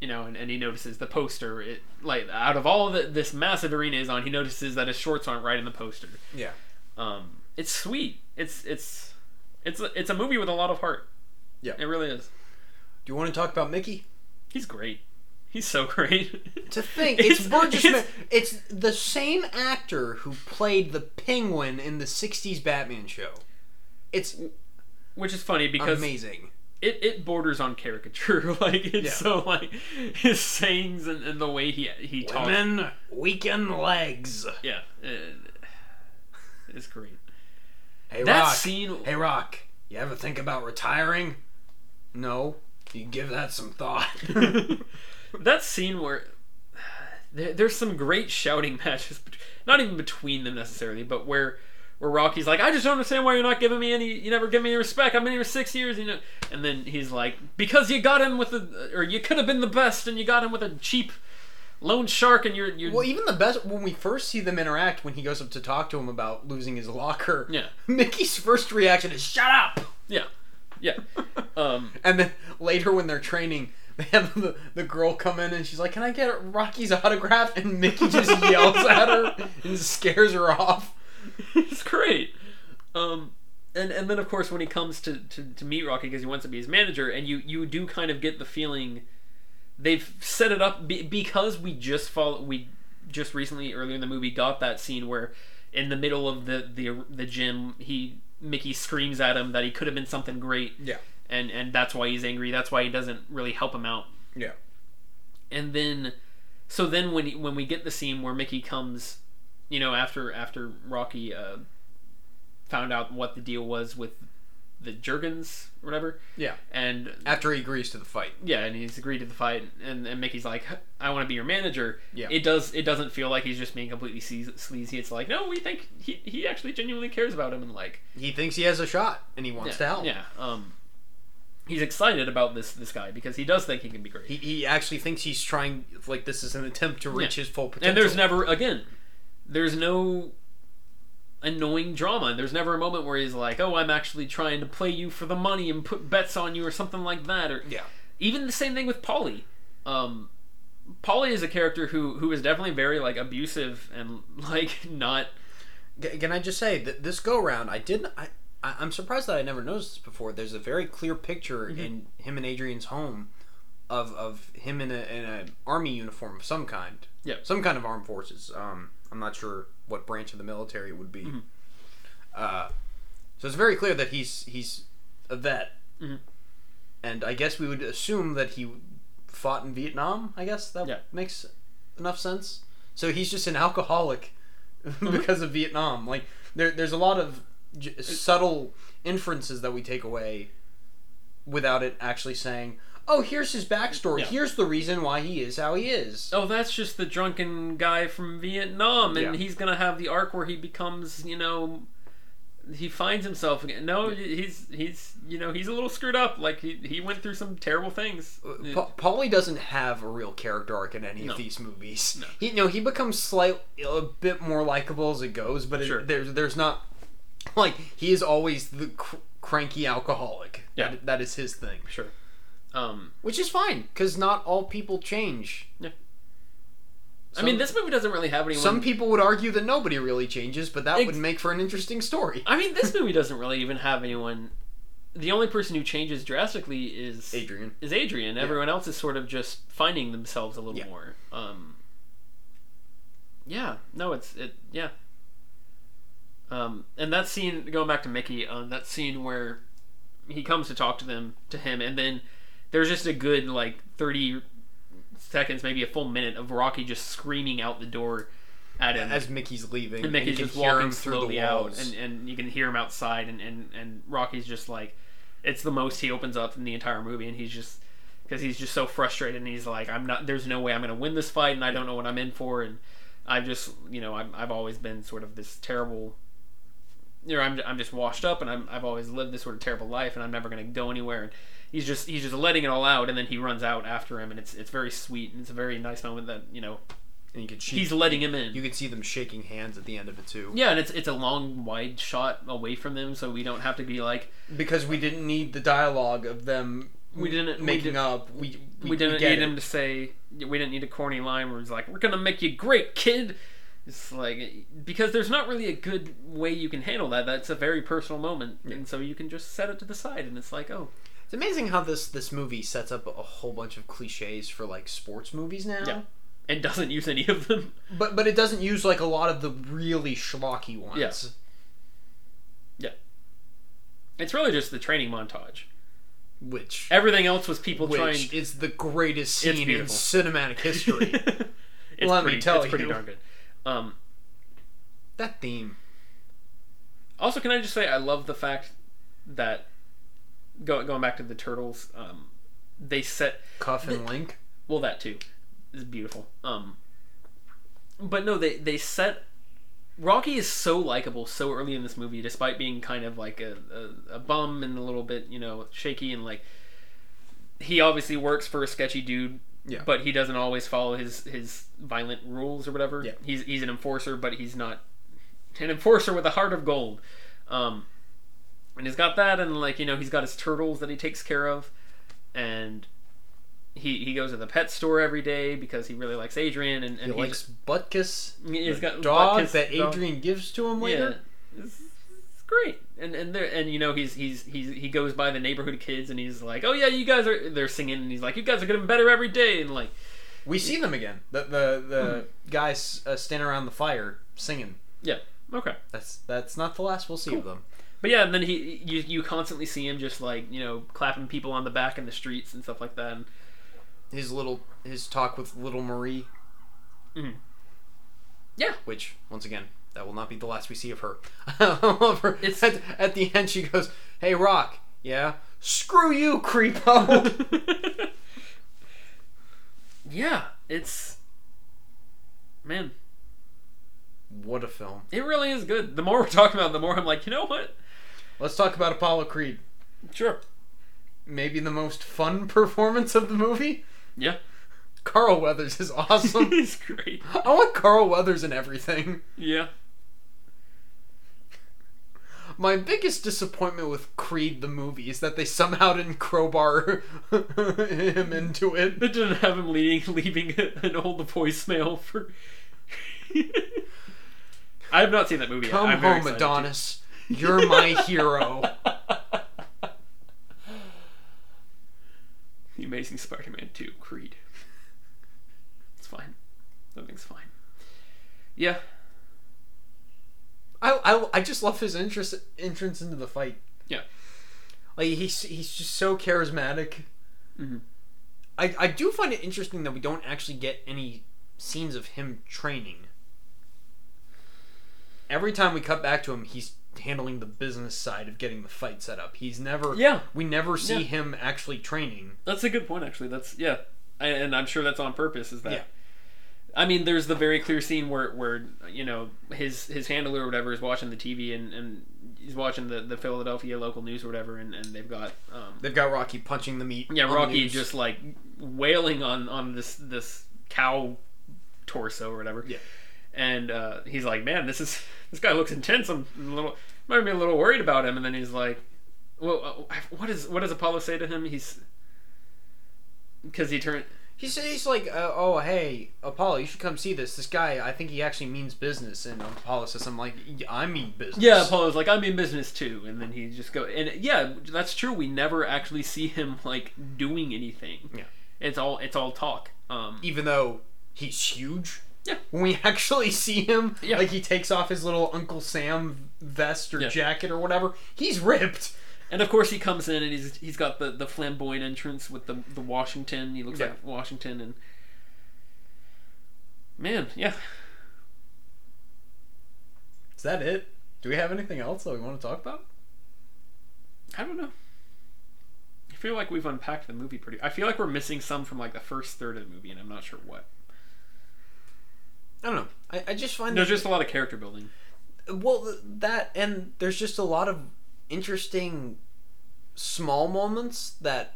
you know and, and he notices the poster it like out of all that this massive arena is on he notices that his shorts aren't right in the poster Yeah. um it's sweet it's it's it's a, it's a movie with a lot of heart Yeah. it really is Do you want to talk about Mickey? He's great. He's so great. To think, it's, Burgess. it's- Ma- It's the same actor who played the Penguin in the '60s Batman show. It's which is funny because amazing. It, it borders on caricature. Like it's Yeah. so like his sayings and, and the way he he talks. Women, weaken legs. Yeah, it, it's great. Hey That Rock. scene- Hey Rock. You ever think about retiring? No. You give that some thought. that scene where there, there's some great shouting matches, not even between them necessarily, but where where Rocky's like, I just don't understand why you're not giving me any, you never give me any respect. I've been here six years, you know. And then he's like, because you got him with the, or you could have been the best, and you got him with a cheap loan shark, and you're you're well, even the best when we first see them interact when he goes up to talk to him about losing his locker. Yeah. Mickey's first reaction is "Shut up." yeah, yeah. Um, And then later when they're training, they have the, the girl come in and she's like, Can I get Rocky's autograph? And Mickey just yells at her and scares her off. it's great. Um, and and then of course when he comes to, to, to meet Rocky because he wants to be his manager, and you you do kind of get the feeling they've set it up be, because we just follow we just recently earlier in the movie got that scene where in the middle of the the the gym he Mickey screams at him that he could have been something great, Yeah. and and that's why he's angry. That's why he doesn't really help him out. Yeah. and then so then when he, when we get the scene where Mickey comes, you know, after after Rocky uh, found out what the deal was with the Jergens or whatever, Yeah. and After he agrees to the fight. yeah, and he's agreed to the fight, and, and Mickey's like, I want to be your manager. Yeah. It does. It doesn't feel like he's just being completely sleazy. It's like, no, we think he, he actually genuinely cares about him, and like, He thinks he has a shot and he wants yeah, to help. Yeah. Um, he's excited about this this guy because he does think he can be great. He, he actually thinks he's trying like this is an attempt to reach his full potential. and there's never again there's no annoying drama there's never a moment where he's like oh i'm actually trying to play you for the money and put bets on you or something like that or Yeah. even the same thing with Paulie um Paulie is a character who who is definitely very like abusive and like not Can I just say that this go round, I didn't. I, I'm surprised that I never noticed this before. There's a very clear picture Mm-hmm. in him and Adrian's home of of him in a in an army uniform of some kind. Yeah. Some kind of armed forces. Um, I'm not sure what branch of the military it would be. Mm-hmm. Uh, so it's very clear that he's he's a vet, Mhm. and I guess we would assume that he fought in Vietnam. I guess that Yeah. makes enough sense. So he's just an alcoholic Mm-hmm. because of Vietnam. Like there, there's a lot of j- subtle inferences that we take away without it actually saying, "Oh, here's his backstory. Yeah. Here's the reason why he is how he is." oh that's just the drunken guy from vietnam and Yeah. he's gonna have the arc where he becomes you know he finds himself again no he's he's you know he's a little screwed up like he, he went through some terrible things uh, Pa- Paulie doesn't have a real character arc in any No. of these movies. No. He, you know, he becomes slightly a bit more likable as it goes, but it, there's there's not like he is always the cr- cranky alcoholic. Yeah. That- that is his thing, sure um which is fine because not all people change. I mean, this movie doesn't really have anyone. Some people would argue that nobody really changes, but that Ex- would make for an interesting story. I mean, this movie doesn't really even have anyone. The only person who changes drastically is Adrian. is Adrian. Everyone else is sort of just finding themselves a little Yeah. more. Um, yeah, no, it's it. Yeah. Um, and that scene, going back to Mickey, um, that scene where he comes to talk to them, to him, and then there's just a good like thirty seconds, maybe a full minute of Rocky just screaming out the door at him. As Mickey's leaving, and Mickey's you just walking him through the slowly out, and, and you can hear him outside, and, and, and Rocky's just like, it's the most he opens up in the entire movie, and he's just because he's just so frustrated, and he's like, I'm not, there's no way I'm gonna win this fight, and I don't know what I'm in for, and I've just, you know, I've, I've always been sort of this terrible, you know, I'm, I'm just washed up, and I'm, I've always lived this sort of terrible life, and I'm never gonna go anywhere, and he's just, he's just letting it all out, and then he runs out after him, and it's, it's very sweet, and it's a very nice moment that, you know, and you can see, he's letting him in. you can see them shaking hands at the end of it too. Yeah, and it's it's a long, wide shot away from them, so we don't have to be like because we didn't need the dialogue of them We didn't- we making didn't- up we we, didn't get need it. him to say we didn't need a corny line where he's like, "We're gonna make you great, kid." It's like because there's not really a good way you can handle that. That's a very personal moment, and so you can just set it to the side, and it's like, oh, it's amazing how this this movie sets up a whole bunch of cliches for like sports movies now Yeah. and doesn't use any of them. but but it doesn't use like a lot of the really schlocky ones Yeah. It's really just the training montage. which Everything else was people which trying. is the greatest scene in cinematic history it's Let me pretty, tell it's pretty darn good. Um, that theme Also, can I just say I love the fact that go, going back to the turtles, um, they set cuff and link well that too is beautiful. Um, but no, they they set Rocky is so likable so early in this movie, despite being kind of like a, a, a bum and a little bit you know shaky and like he obviously works for a sketchy dude. Yeah. But he doesn't always follow his his violent rules or whatever. Yeah. He's he's an enforcer, but he's not an enforcer with a heart of gold. Um, and he's got that, and like you know, he's got his turtles that he takes care of, and he he goes to the pet store every day because he really likes Adrian, and, and he likes Butkus he's got dog Butkus that dog. Adrian gives to him yeah, it's, it's great, and and there and you know he's he's he's he goes by the neighborhood kids, and he's like, oh yeah, you guys are they're singing, and he's like, you guys are getting better every day, and like we see them again the the, the Hmm. guys uh, standing around the fire singing yeah, okay. That's that's not the last we'll see of them. But yeah, and then he you you constantly see him just like you know clapping people on the back in the streets and stuff like that. And His little his talk with little Marie. Mhm. Yeah. Which once again, that will not be the last we see of her. I love her. It's- at, at the end she goes, "Hey Rock, yeah, screw you, creepo." yeah, it's man, what a film. it really is good. The more we're talking about, it, the more I'm like, you know what? Let's talk about Apollo Creed. Sure. Maybe the most fun performance of the movie. Yeah. Carl Weathers is awesome. He's great. I want Carl Weathers in everything. Yeah. My biggest disappointment with Creed the movie is that they somehow didn't crowbar him into it. It didn't have him leading, leaving an old voicemail for. I have not seen that movie. yet. Come I'm very home. Adonis. You're my hero. the Amazing Spider-Man 2, Creed. It's fine. Everything's fine. Yeah. I, I, I just love his interest entrance into the fight. Yeah. Like he's he's just so charismatic. Mhm. I I do find it interesting that we don't actually get any scenes of him training. Every time we cut back to him, he's handling the business side of getting the fight set up. He's never Yeah. we never see Yeah. him actually training. That's a good point, actually. That's yeah, I, and I'm sure that's on purpose. Is that? Yeah. I mean, there's the very clear scene where, where you know his his handler or whatever is watching the TV and, and he's watching the, the Philadelphia local news or whatever, and, and they've got um, They've got Rocky punching the meat. yeah Rocky just like wailing on on this this cow torso or whatever. Yeah. And uh, he's like, man, this is this guy looks intense. I'm a little might be a little worried about him. And then he's like, well, uh, what is what does Apollo say to him? He's because he turned. He said he's like, uh, oh hey, Apollo, you should come see this. This guy, I think he actually means business. And Apollo says, I'm like, "Yeah, I mean business. Yeah, Apollo's like, "I mean business too, and then he just go and yeah, that's true. We never actually see him like doing anything. Yeah. it's all it's all talk. Um, Even though he's huge. Yeah. When we actually see him, Yeah. like he takes off his little Uncle Sam vest or Yeah. jacket or whatever, he's ripped. and of course he comes in and he's he's got the the flamboyant entrance with the the Washington. He looks Yeah. like Washington and man, yeah. Is that it? Do we have anything else that we want to talk about? I don't know. I feel like we've unpacked the movie pretty. I feel like we're missing some from like the first third of the movie, and I'm not sure what. I don't know. I, I just find There's just a lot of character building. well that and there's just a lot of interesting small moments that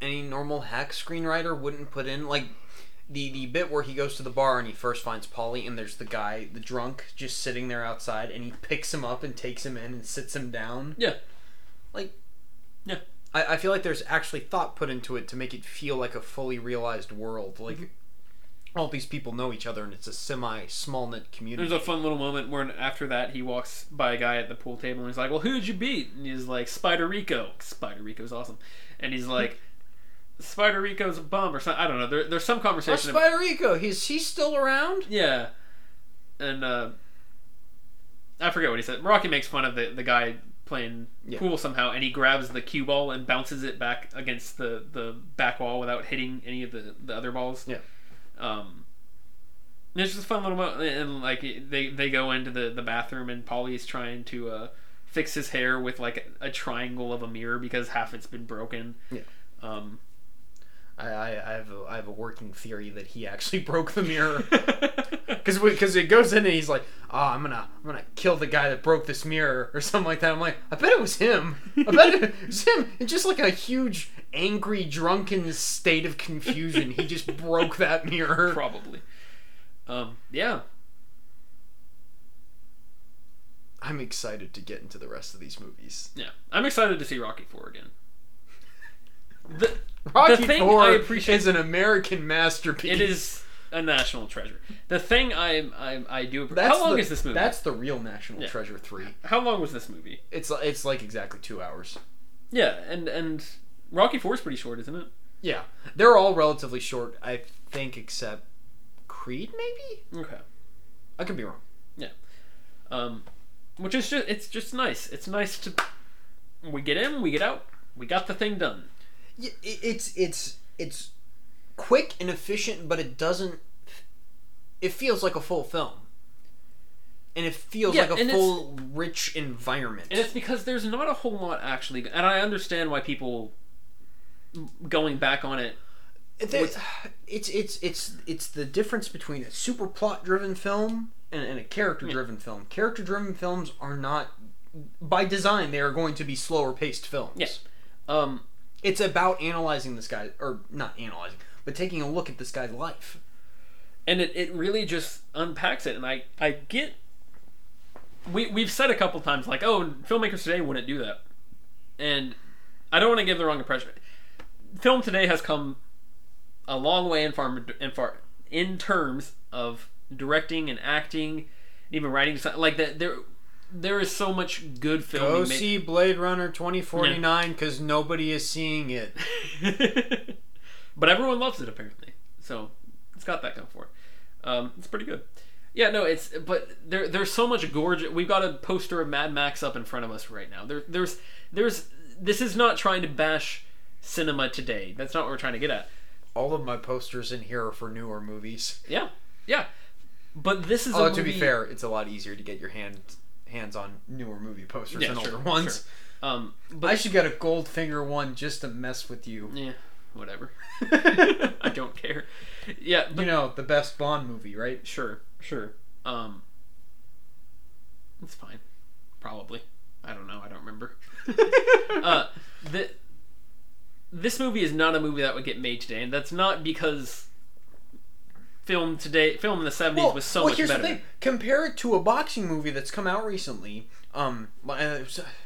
any normal hack screenwriter wouldn't put in like the the bit where he goes to the bar and he first finds Paulie and there's the guy the drunk just sitting there outside and he picks him up and takes him in and sits him down Yeah. like Yeah. I, I feel like there's actually thought put into it to make it feel like a fully realized world like all these people know each other and it's a semi small knit community There's a fun little moment where after that he walks by a guy at the pool table and he's like, "Well, who'd you beat?" And he's like, "Spider Rico." Spider Rico's awesome, and he's like, "Spider Rico's a bum" or something. I don't know. There, there's some conversation. Spider Rico he's he's still around yeah, and uh, I forget what he said. Rocky makes fun of the the guy playing Yeah. pool somehow, and he grabs the cue ball and bounces it back against the the back wall without hitting any of the the other balls. Yeah. Um, it's just a fun little moment, and like they they go into the the bathroom, and Paulie's trying to uh, fix his hair with like a, a triangle of a mirror because half it's been broken. Yeah. Um, I, I, I have a, I have a working theory that he actually broke the mirror because because it goes in and he's like oh I'm gonna I'm gonna kill the guy that broke this mirror or something like that I'm like I bet it was him I bet it was him in just like a huge angry drunken state of confusion he just broke that mirror probably. Um, yeah. I'm excited to get into the rest of these movies Yeah. I'm excited to see Rocky Four again. The, Rocky the thing Four I appreciate is an American masterpiece it is a national treasure. The thing I I, I do. that's how long the, is this movie? that's the real National Yeah. Treasure three how long was this movie? it's it's like exactly two hours Yeah, and and Rocky Four is pretty short, isn't it? Yeah, they're all relatively short, I think, except Creed. Maybe Okay. I could be wrong. Yeah, um, which is just it's just nice. It's nice to we get in, we get out, we got the thing done. Yeah, it's it's it's quick and efficient, but it doesn't. It feels like a full film, and it feels Yeah, like a full, rich environment. And it's because there's not a whole lot actually, and I understand why people going back on it. There- What's- it's it's it's it's the difference between a super plot driven film and, and a character driven film. Character driven films are not by design they are going to be slower paced films. Yeah. Um, It's about analyzing this guy or not analyzing, but taking a look at this guy's life. and it, it really just unpacks it and i i get we, we've said a couple times like oh filmmakers today wouldn't do that and i don't want to give the wrong impression film today has come a long way in far in far in terms of directing and acting and even writing like that there there is so much good film Go made- see Blade Runner 2049 because nobody is seeing it. but everyone loves it apparently, so it's got that going for it. Um, it's pretty good. Yeah, no, it's but there there's so much gorgeous. We've got a poster of Mad Max up in front of us right now. There there's there's this is not trying to bash cinema today. That's not what we're trying to get at. All of my posters in here are for newer movies. Yeah, yeah. But this is a Although to movie, be fair, it's a lot easier to get your hand hands on newer movie posters Yeah, than sure, older ones. sure. Um, but I should get a Goldfinger one just to mess with you. yeah, whatever. I don't care. Yeah, but you know, the best Bond movie, right? Sure, sure. Um, it's fine. Probably. I don't know. I don't remember. uh, the, this movie is not a movie that would get made today, and that's not because film today, film in the seventies was so well, much here's better. the thing. Compare it to a boxing movie that's come out recently. Um, uh,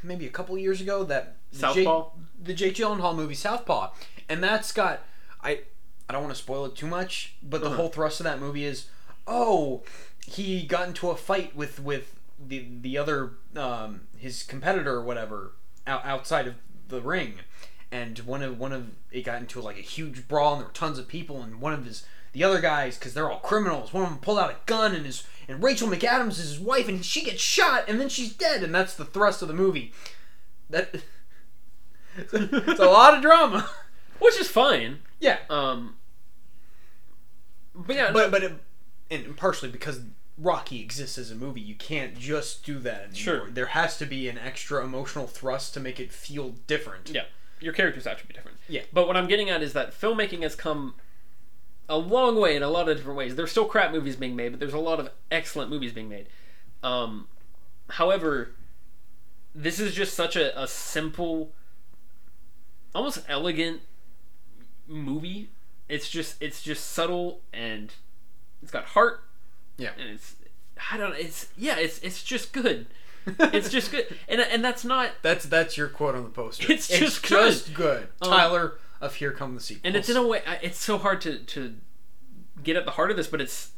maybe a couple years ago that the Southpaw? Jake, the Jake Gyllenhaal movie Southpaw, and that's got I I don't want to spoil it too much, but the Uh-huh. whole thrust of that movie is oh he got into a fight with with the the other um, his competitor or whatever out, outside of the ring, and one of one of it got into like a huge brawl and there were tons of people and one of his the other guys because they're all criminals. One of them pulled out a gun and his and Rachel McAdams is his wife and she gets shot and then she's dead and that's the thrust of the movie. That it's a lot of drama. which is fine. Yeah, Um, but yeah, but but it, and partially because Rocky exists as a movie, you can't just do that. Anymore. Sure. there has to be an extra emotional thrust to make it feel different. Yeah, your characters be different. Yeah. But what I'm getting at is that filmmaking has come a long way in a lot of different ways. There's still crap movies being made, but there's a lot of excellent movies being made. Um, however, this is just such a, a simple, almost elegant movie. It's just it's just subtle and it's got heart. Yeah. And it's I don't know. It's yeah. It's it's just good. It's just good. And and that's not That's that's your quote on the poster. It's just good. just good. Um, Tyler of Here Come the Sequels. and it's in a way it's so hard to to get at the heart of this but it's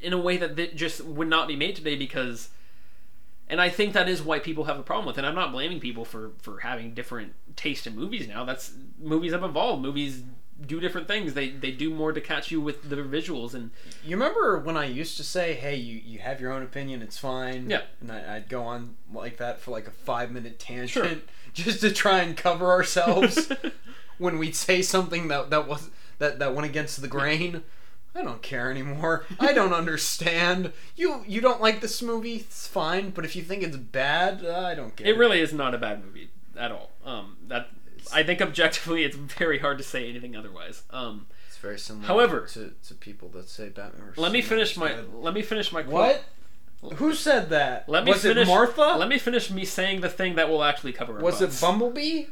in a way that th- just would not be made today because and i think that is why people have a problem with it And i'm not blaming people for for having different taste in movies now that's movies have evolved movies do different things they they do more to catch you with the visuals and You remember when I used to say, "Hey, you, you have your own opinion, it's fine." Yeah. And I, I'd go on like that for like a five minute tangent, Sure. just to try and cover ourselves when we'd say something that that was that that went against the grain. I don't care anymore. I don't understand. You you don't like this movie, it's fine. But if you think it's bad, uh, I don't care. it really is not a bad movie at all um that i think objectively it's very hard to say anything otherwise um It's very similar. However- to, to people that say Batman. let me finish my Superman is let me finish my good. quote. What? Who said that? Let me was finish. it Martha? Let me finish me saying the thing that will actually cover. Our Was it. Bumblebee?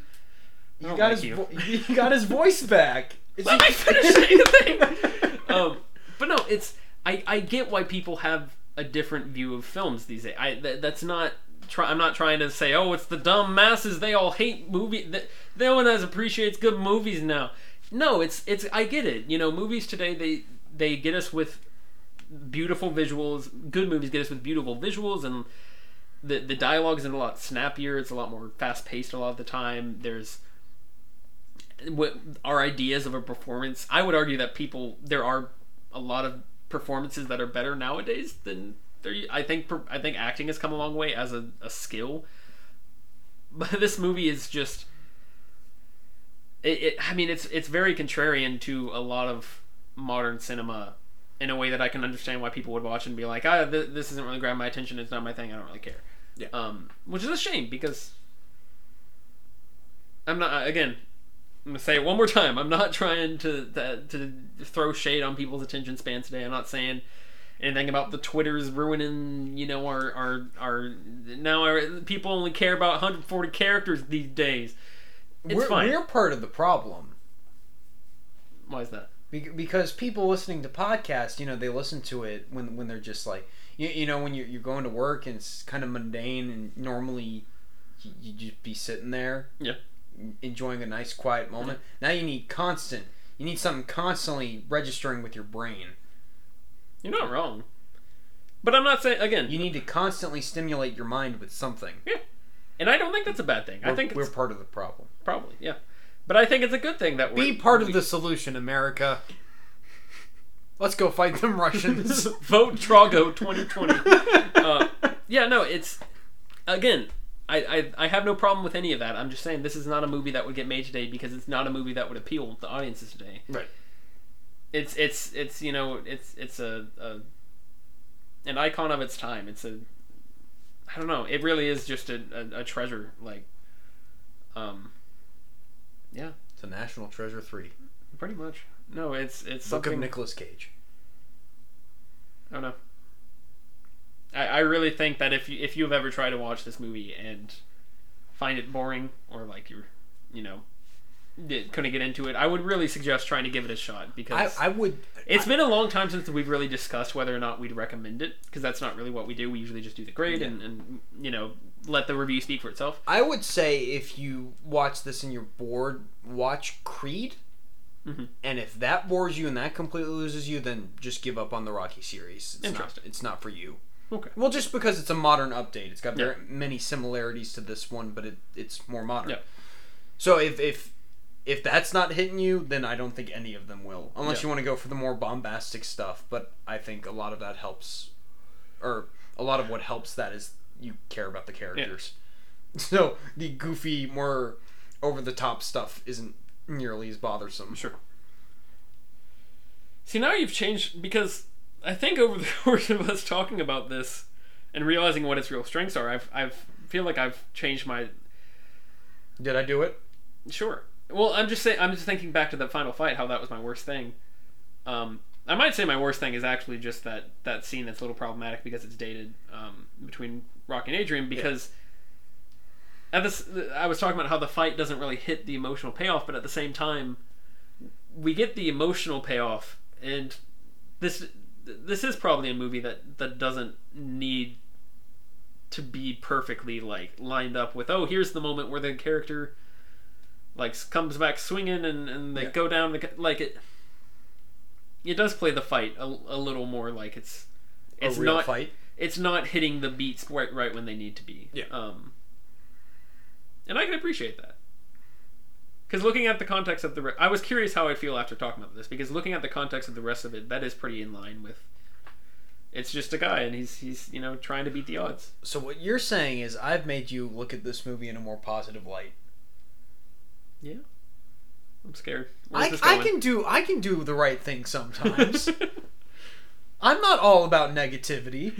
I You got like his you. vo- he got his voice back. Is Let he- me finish saying the thing. Um, but no, it's I, I get why people have a different view of films these days. I that, that's not. Try, I'm not trying to say, oh, it's the dumb masses. They all hate movie. No one has appreciates good movies now. No, it's it's. I get it. You know, movies today they they get us with beautiful visuals. Good movies get us with beautiful visuals and the the dialogue is a lot snappier. It's a lot more fast paced a lot of the time. There's what our ideas of a performance. I would argue that people there are a lot of performances that are better nowadays than I think I think acting has come a long way as a, a skill, but this movie is just. It, it, I mean, it's it's very contrarian to a lot of modern cinema, in a way that I can understand why people would watch and be like, ah, th- this isn't really grabbing my attention. It's not my thing. I don't really care. Yeah. Um, which is a shame because I'm not again. I'm gonna say it one more time. I'm not trying to to, to throw shade on people's attention span today. I'm not saying anything about the Twitters ruining, you know, our our our now our, people only care about 140 characters these days. It's we're, fine. we're part of the problem Why is that? Be- because people listening to podcasts, you know, they listen to it when when they're just like, you, you know, when you're you're going to work and it's kind of mundane and normally you, you just be sitting there, Yeah. enjoying a nice quiet moment. Now you need constant. You need something constantly registering with your brain. You're not wrong. But I'm not saying again, You need to constantly stimulate your mind with something. Yeah. and I don't think that's a bad thing. I We're- think we're part of the problem. probably yeah, but I think it's a good thing that we're Be part of the solution, America. Let's go fight them Russians. Vote Drago 2020. uh, yeah, no, it's again. I, I, I have no problem with any of that. I'm just saying this is not a movie that would get made today because it's not a movie that would appeal to audiences today. Right. It's it's it's you know it's it's a, a an icon of its time. It's a I don't know. It really is just a, a, a treasure. Like, um, yeah, it's a national treasure three. pretty much. No, it's it's Book something. of Nicolas Cage. I don't know. I, I really think that if you if you've ever tried to watch this movie and find it boring or like you're, you know, di- couldn't get into it, I would really suggest trying to give it a shot because I would. it's been a long time since we've really discussed whether or not we'd recommend it because that's not really what we do. We usually just do the grade and, and you know let the review speak for itself. I would say if you watch this and you're bored, watch Creed. Mhm. And if that bores you and that completely loses you, then just give up on the Rocky series. It's not, Interesting. it's not for you. Okay. Well, just because it's a modern update, it's got Yeah. very many similarities to this one, but it, it's more modern. Yeah. So if if if that's not hitting you, then I don't think any of them will, unless Yeah. you want to go for the more bombastic stuff. But I think a lot of that helps, or a lot of what helps that is you care about the characters. So the goofy, more over the top stuff isn't nearly as bothersome. Sure. See, now you've changed because I think over the course of us talking about this and realizing what its real strengths are, I've I've feel like I've changed my Did I do it? sure. Well, I'm just saying I'm just thinking back to the final fight, how that was my worst thing. Um, I might say my worst thing is actually just that that scene that's a little problematic because it's dated um, between Rock and Adrian because. At this, I was talking about how the fight doesn't really hit the emotional payoff, but at the same time, we get the emotional payoff, and this this is probably a movie that that doesn't need to be perfectly like lined up with oh here's the moment where the character like comes back swinging and, and they Yeah. go down the, like it it does play the fight a, a little more like it's it's not fight. it's not hitting the beats right right when they need to be Yeah. um and i can appreciate that because looking at the context of the re- i was curious how i'd feel after talking about this because looking at the context of the rest of it that is pretty in line with it's just a guy and he's he's you know trying to beat the odds So what you're saying is I've made you look at this movie in a more positive light. I'm scared Where's I, I can do I can do the right thing sometimes. I'm not all about negativity.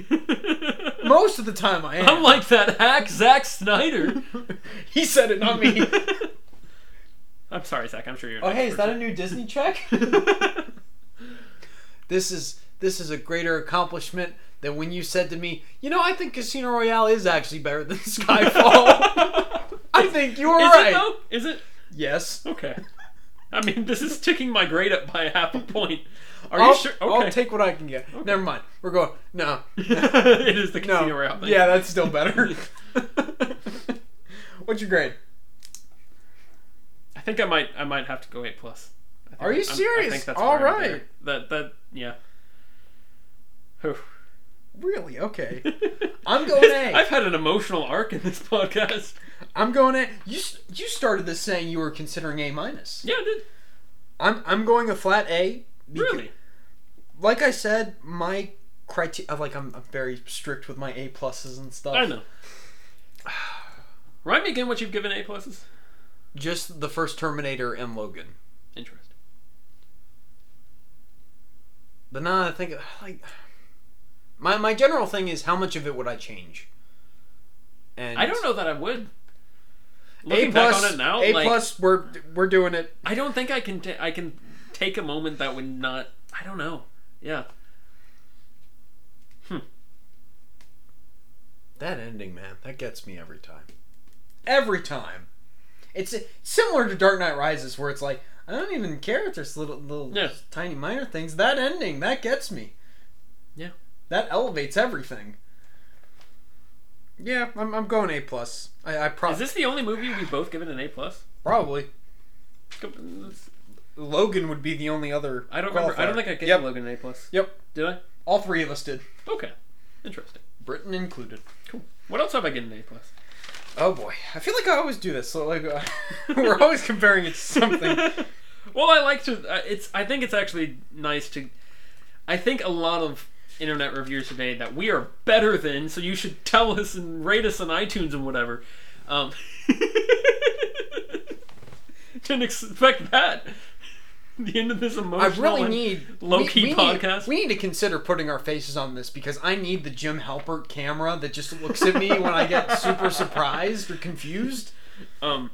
Most of the time I am. I'm like that hack Zack Snyder. he said it, not me. I'm sorry, Zach. I'm sure you're. oh hey, is that a new Disney check? this is this is a greater accomplishment than when you said to me, you know, I think Casino Royale is actually better than Skyfall. I think you were Is right. it though? Is it? Yes. Okay. I mean, this is ticking my grade up by half a point. Are I'll, you sure? Okay. I'll Okay. take what I can get. Never mind. We're going. No. it is the No. Casino Royale thing. Yeah, that's still better. What's your grade? I think I might. I might have to go eight plus. Are you I'm- I serious? think that's All right. That that yeah. Whew. Really? Okay. I'm going A. I've had an emotional arc in this podcast. I'm going A. You you started this saying you were considering A minus. Yeah, dude. I'm I'm going a flat A. Really? Like I said, my criteria. Uh, like I'm, I'm very strict with my A pluses and stuff. I know. Remind me again what you've given A pluses. Just the first Terminator and Logan. Interesting. But now I think uh, like my my general thing is how much of it would I change? And I don't know that I would. A plus, back on it now, A like, plus, we're we're doing it. I don't think I can. Ta- I can take a moment that would not. I don't know. Yeah. Hmm. That ending, man, that gets me every time. Every time. It's similar to Dark Knight Rises, where it's like I don't even care if there's little little Yeah. tiny minor things. That ending, that gets me. Yeah. That elevates everything. Yeah, I'm, I'm going A plus. I, I pro- Is this the only movie we've both given an A plus? probably Logan would be the only other. I don't remember. I don't qualifier. think I gave Yep. Logan an A plus. Yep. Did I? All three of us did, Okay. Interesting. Britain included. Cool. What else have I given an A plus? Oh boy, I feel like I always do this. So like, uh, we're always comparing it to something. well, I like to. Uh, it's. I think it's actually nice to. I think a lot of internet reviewers today that we are better than, so you should tell us and rate us on iTunes and whatever. Um, didn't expect that. The end of this emotional. I really need low-key we, we podcast. Need, we need to consider putting our faces on this because I need the Jim Halpert camera that just looks at me when I get super surprised or confused. Um,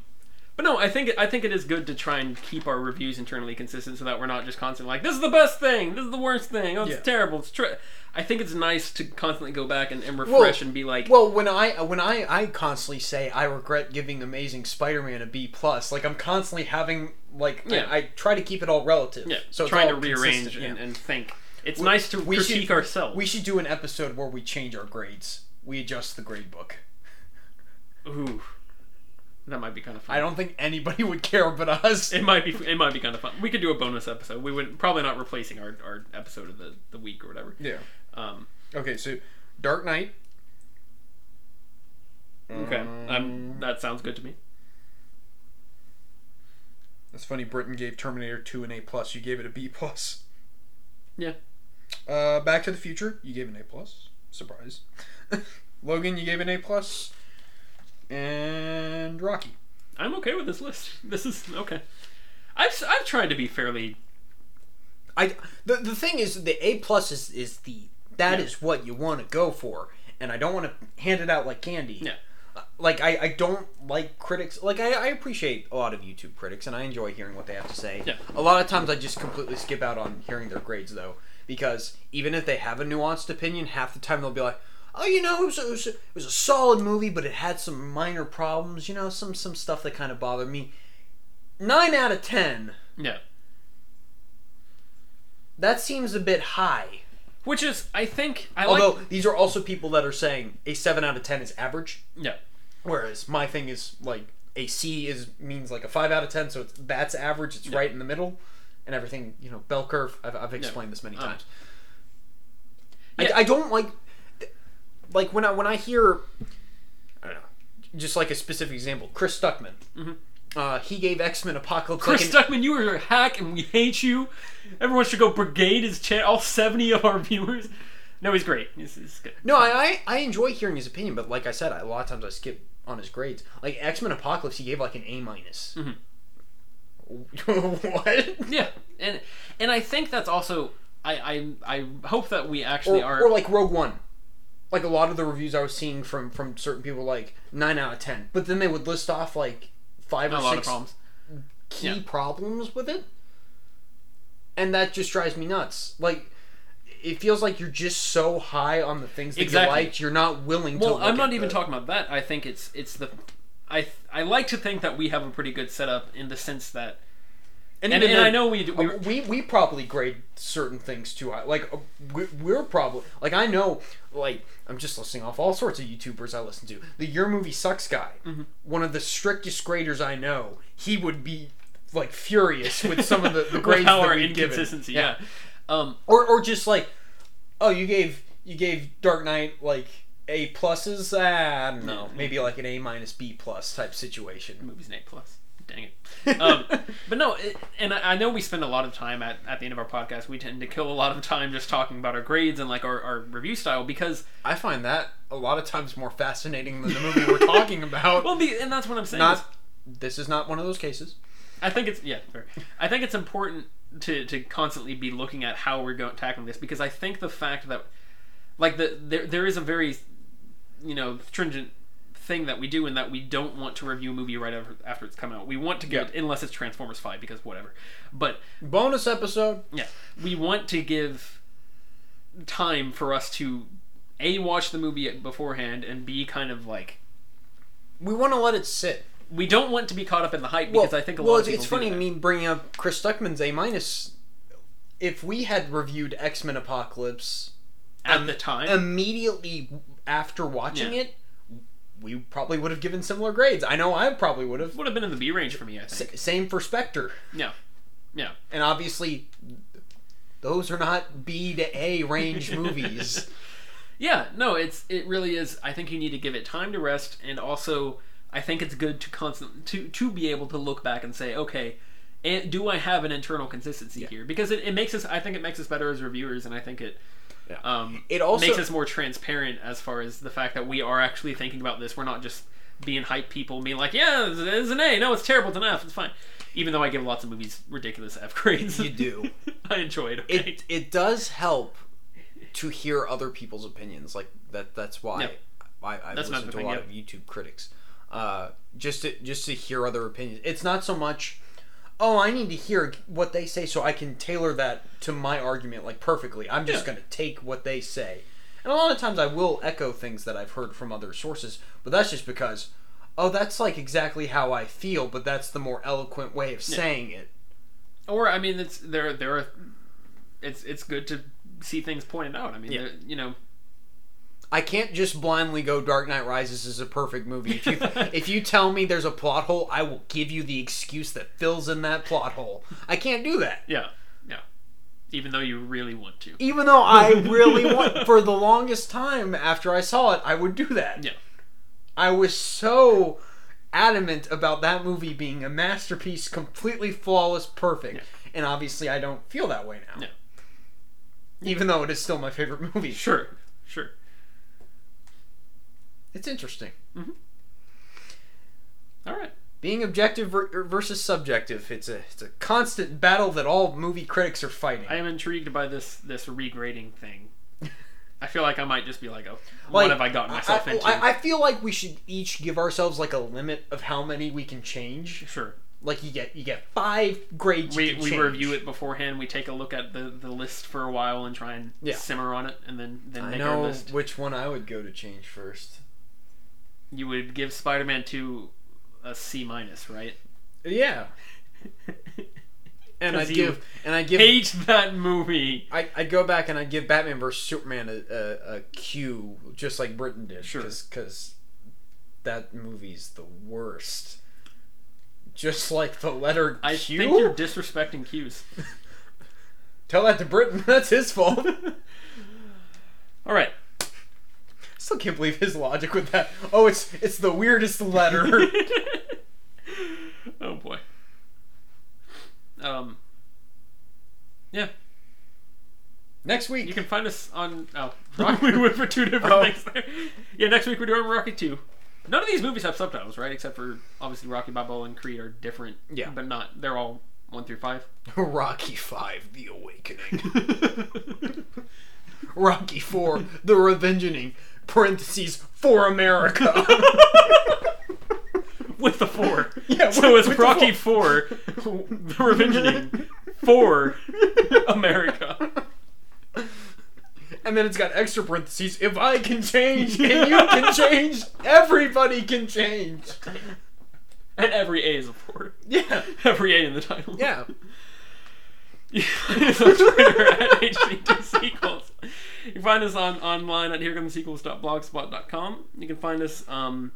but no, I think I think it is good to try and keep our reviews internally consistent, so that we're not just constantly like, "This is the best thing. This is the worst thing. Oh, it's Yeah. terrible. It's tra-. I think it's nice to constantly go back and, and refresh and be like, Well, when I when I I constantly say I regret giving Amazing Spider-Man a B plus, like I'm constantly having like Yeah. I, I try to keep it all relative. yeah, so trying to rearrange and, yeah. and think. It's nice to we should- critique ourselves. We should do an episode where we change our grades. We adjust the grade book. Ooh, that might be kind of fun. I don't think anybody would care but us. It might be. It might be kind of fun. We could do a bonus episode. We would probably not replacing our, our episode of the, the week or whatever. Yeah. Um, Okay, so Dark Knight. okay, Um, um, that sounds good to me. That's funny. Britain gave Terminator Two an A plus. You gave it a B plus. Yeah. Uh, Back to the Future. You gave an A plus. Surprise. Logan, you gave an A plus. And Rocky. I'm okay with this list. This is okay. I've I've tried to be fairly I the the thing is the A plus is is the that is Yeah. what you want to go for, and I don't want to hand it out like candy. Yeah. Uh, Like I, I don't like critics. Like I, I appreciate a lot of YouTube critics, and I enjoy hearing what they have to say. Yeah. A lot of times I just completely skip out on hearing their grades though, because even if they have a nuanced opinion, half the time they'll be like, "Oh, you know, it was, a, it was, it was a solid movie, but it had some minor problems. You know, some some stuff that kind of bothered me." Nine out of ten. yeah. That seems a bit high. Which is I think I Although like these are also people that are saying a seven out of ten is average, yeah whereas my thing is like a C is means like a five out of ten, so it's, that's average. It's Yeah. right in the middle, and everything you know bell curve. I've, I've explained this many Um, times. yeah. I, I don't like like when I when I hear I don't know just like a specific example. Chris Stuckman. Mhm. Uh, he gave X Men Apocalypse. Chris like an- Stuckman, you are a hack and we hate you. Everyone should go brigade his chair. All seventy of our viewers. No, he's great. He's, he's good. No, I, I I enjoy hearing his opinion, but like I said, I, a lot of times I skip on his grades. Like X Men Apocalypse, he gave like an A minus. Mhm. what? Yeah, and and I think that's also I I, I hope that we actually Or, are or like Rogue One. Like a lot of the reviews I was seeing from from certain people, like nine out of ten, but then they would list off like five a or of six problems. key Yeah. problems with it, and that just drives me nuts. Like. It feels like you're just so high on the things that Exactly. you liked, you're not willing to. Well, look I'm not even the- talking about that. I think it's it's the I I like to think that we have a pretty good setup in the sense that and, and then- I know we do, we Uh, we we probably grade certain things too high. Like uh, we, we're probably like I know like I'm just listing off all sorts of YouTubers I listen to. The Your Movie Sucks guy, Mm-hmm. one of the strictest graders I know. He would be like furious with some of the, the grades that our we've given. inconsistency. Yeah. Um, Or or just like, oh you gave you gave Dark Knight like A pluses. Ah, I don't know, maybe like an A minus B plus type situation. the movie's an A plus. Dang it. Um, but no, it, and I, I know we spend a lot of time at, at the end of our podcast. We tend to kill a lot of time just talking about our grades and like our, our review style because I find that a lot of times more fascinating than the movie we're talking about. well, and that's what I'm saying. not is this is not one of those cases. I think it's yeah. Fair. I think it's important to to constantly be looking at how we're going tackling this because I think the fact that like the there there is a very you know stringent thing that we do in that we don't want to review a movie right after, after it's come out. We want to give it unless it's Transformers Five because whatever. But Bonus episode. yeah, we want to give time for us to a watch the movie beforehand and b kind of like We want to let it sit. we don't want to be caught up in the hype because I think a lot well, of people it's do funny that. me bringing up Chris Stuckman's A minus. If we had reviewed X Men Apocalypse at the time. immediately after watching Yeah. it, we probably would have given similar grades. I know I probably would have. would have been in the B range for me, I S- think. same for Spectre, Yeah. Yeah. and obviously, those are not B to A range movies. Yeah, no, it's it really is. I think you need to give it time to rest, and also I think it's good to constant to to be able to look back and say, okay, and do I have an internal consistency here? Because it, it makes us. I think it makes us better as reviewers, and I think it. Yeah. Um, It also- makes us more transparent as far as the fact that we are actually thinking about this. We're not just being hype people, being like, "Yeah, it's, it's an A. No, it's terrible. It's an F. It's fine." Even though I give lots of movies ridiculous F grades, You do. I enjoy it. Okay. it it does help to hear other people's opinions. Like that. That's why Yeah. I, I That's listen another to a lot yeah. of YouTube critics. Uh, just to just to hear other opinions. It's not so much. Oh, I need to hear what they say so I can tailor that to my argument like perfectly. I'm just Yeah. going to take what they say. And a lot of times I will echo things that I've heard from other sources, but that's just because oh, that's like exactly how I feel, but that's the more eloquent way of saying it. Or I mean, it's there. There are. It's it's good to see things pointed out. I mean, Yeah. you know, I can't just blindly go Dark Knight Rises is a perfect movie. If you if you tell me there's a plot hole, I will give you the excuse that fills in that plot hole. I can't do that. yeah, yeah. Even though you really want to. Even though I really want for the longest time after I saw it, I would do that. Yeah. I was so adamant about that movie being a masterpiece, completely flawless, perfect. Yeah. And obviously I don't feel that way now. Yeah. Even though it is still my favorite movie. Sure, sure. It's interesting. Mm-hmm. All right. Being objective er, versus subjective, it's a it's a constant battle that all movie critics are fighting. I am intrigued by this this regrading thing. I feel like I might just be like, oh, Like, what have I gotten myself I, into? I, I feel like we should each give ourselves like a limit of how many we can change. sure. Like you get you get five grades. We, we review it beforehand. We take a look at the, the list for a while and try and Yeah. simmer on it, and then then I make our know list. which one I would go to change first. You would give Spider-Man two a C minus, right? Yeah, and I'd give and I give Hate that movie. I, I'd go back and I'd give Batman vs Superman a, a, a Q, just like Britain did, Sure. because that movie's the worst. Just like the letter I Q. think you're disrespecting cues. Tell that to Britain. That's his fault. All right. Still can't believe his logic with that. Oh, it's it's the weirdest letter. oh boy. Um. Yeah, Next week. you can find us on. Oh, we went for two different Oh. things there. Yeah, next week we're doing Rocky two. None of these movies have subtitles, right? Except for obviously Rocky Balboa and Creed are different. Yeah. but not. They're all one through five. Rocky Five: The Awakening. Rocky Four: The Revengeing. Parentheses for America. With the four. Yeah, So with- it's with the Rocky four, the Revengeing for America. And then it's got extra parentheses. If I can change and you can change, everybody can change. And every A is a four. Yeah. Every A in the title. Yeah. You find us on Twitter at HC2 Sequels. You can find us on online at herecomethesequels.blogspot.com. You can find us um,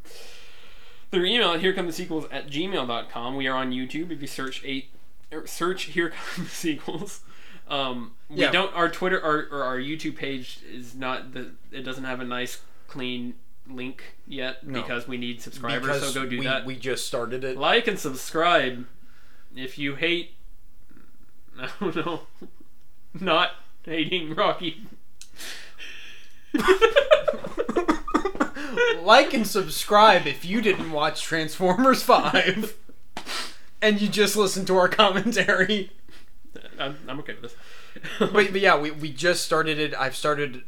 through email at herecomethesequels at gmail.com. We are on YouTube if you search eight er, search Here Come the Sequels. Um, we Yeah. don't our Twitter our, or our YouTube page is not the it doesn't have a nice clean link yet No. because we need subscribers. because so go do we, that. we just started it. like and subscribe if you hate. I don't know. Not hating Rocky. like and subscribe if you didn't watch Transformers 5 and you just listened to our commentary. I'm, I'm okay with this. But, but yeah, we, we just started it. I've started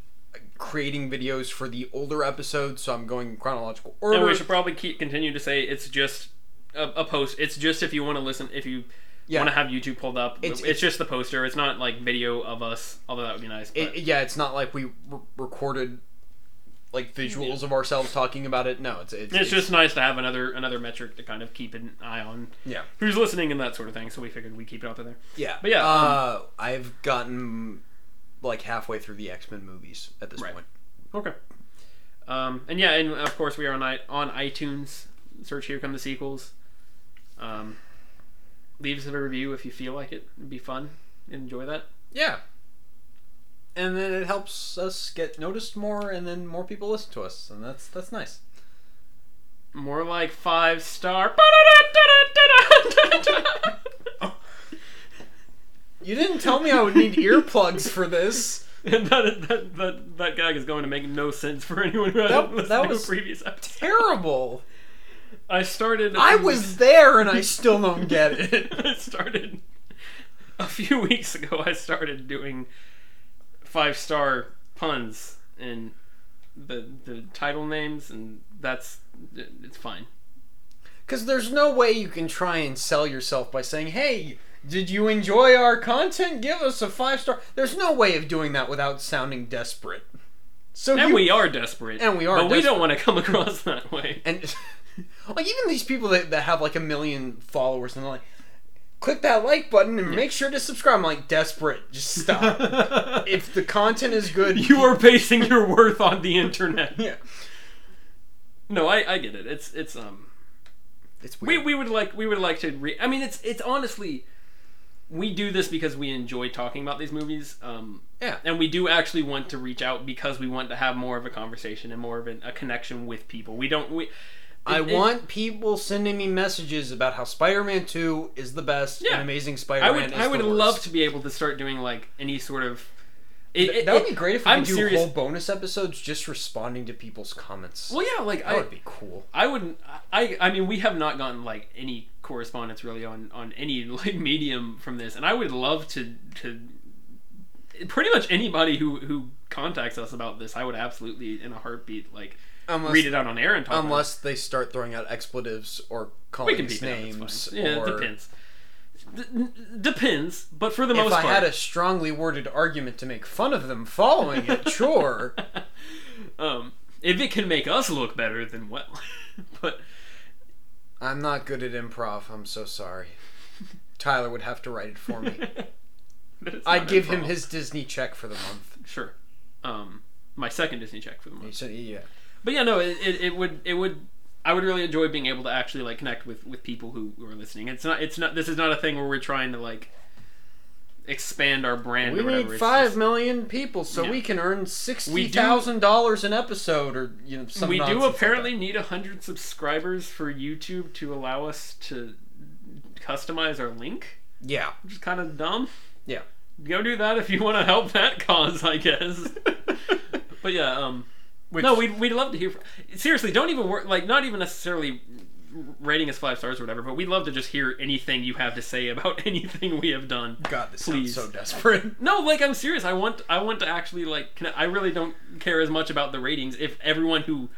creating videos for the older episodes, so I'm going in chronological order. and we should probably keep continue to say it's just a, a post. It's just if you want to listen, if you Yeah. want to have YouTube pulled up. It's- It's, it's- just the poster. It's not like video of us, although that would be nice. But It, yeah, it's not like we re- recorded like visuals of ourselves talking about it. No, it's it's, it's just nice to have another another metric to kind of keep an eye on yeah who's listening and that sort of thing. So we figured we keep it out there. yeah. But yeah, uh, I've gotten like halfway through the X Men movies at this Right. point. Okay. Um, and yeah, and of course we are on on iTunes. Search "Here Come the Sequels." Um, leave us a review if you feel like it. It'd be fun. Enjoy that. Yeah. And then it helps us get noticed more, and then more people listen to us, and that's that's nice. More like five star. You didn't tell me I would need earplugs for this. And that, that, that, that gag is going to make no sense for anyone who hasn't That- listened that to was a previous episode. Terrible. I started. I was there, and I still don't get it. I started a few weeks ago. I started doing five star puns and the the title names, and that's it's fine. Because there's no way you can try and sell yourself by saying, "Hey, did you enjoy our content? Give us a five star." There's no way of doing that without sounding desperate. So And you, we are desperate. And we are but we don't want to come across that way. and like even these people that, that have like a million followers and they're like click that like button and make sure to subscribe i'm like desperate just stop if the content is good you are basing your worth on the internet. yeah No, I, I get it. It's it's um it's we, we would like we would like to re- I mean it's it's honestly we do this because we enjoy talking about these movies. Um yeah and we do actually want to reach out because we want to have more of a conversation and more of an, a connection with people. We don't we i it- want people sending me messages about how spider-man 2 is the best Yeah. and amazing spider-man I would I would love to be able to start doing like any sort of it, it- that would be great if we I'm could do serious. whole bonus episodes just responding to people's comments Well, yeah, like that I would be cool I wouldn't. I. I mean, we have not gotten like any correspondence really on on any like medium from this, and I would love to to. Pretty much anybody who who contacts us about this, I would absolutely in a heartbeat like unless, read it out on air and talk. about it. unless they start throwing out expletives or calling we can us beep it names. Yeah, or it depends. D- depends, but for the if most I part, if I had a strongly worded argument to make fun of them following it, sure. um, if it can make us look better, then well. but I'm not good at improv. I'm so sorry. Tyler would have to write it for me. I'd give him his Disney check for the month. sure. Um, my second Disney check for the month. said, yeah. But yeah, no, it, it, it would it would I would really enjoy being able to actually like connect with with people who, who are listening. It's not it's not this is not a thing where we're trying to like expand our brand. We or whatever. need five just- million people so Yeah. we can earn sixty thousand dollars an episode, or you know, some we do nonsense like apparently need a hundred subscribers for YouTube to allow us to customize our link. Yeah. which is kind of dumb. Yeah. Go do that if you want to help that cause, I guess. but yeah, um, Which, no, we'd, we'd love to hear. From, seriously, don't even work. Like, not even necessarily rating us five stars or whatever. But we'd love to just hear anything you have to say about anything we have done. God, this Please. sounds so desperate. No, like I'm serious. I want I want to actually like. I really don't care as much about the ratings. If everyone who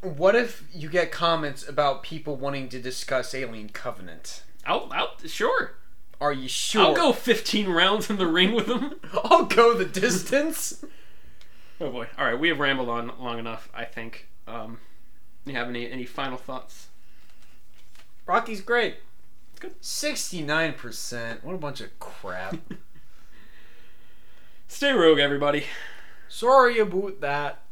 What if you get comments about people wanting to discuss Alien Covenant? I'll, I'll sure Are you sure? I'll go 15 rounds in the ring with them. I'll go the distance. Oh boy! All right, we have rambled on long enough. I think. Um, you have any any final thoughts? Rocky's great. Good. Sixty-nine percent. What a bunch of crap. Stay rogue, everybody. Sorry about that.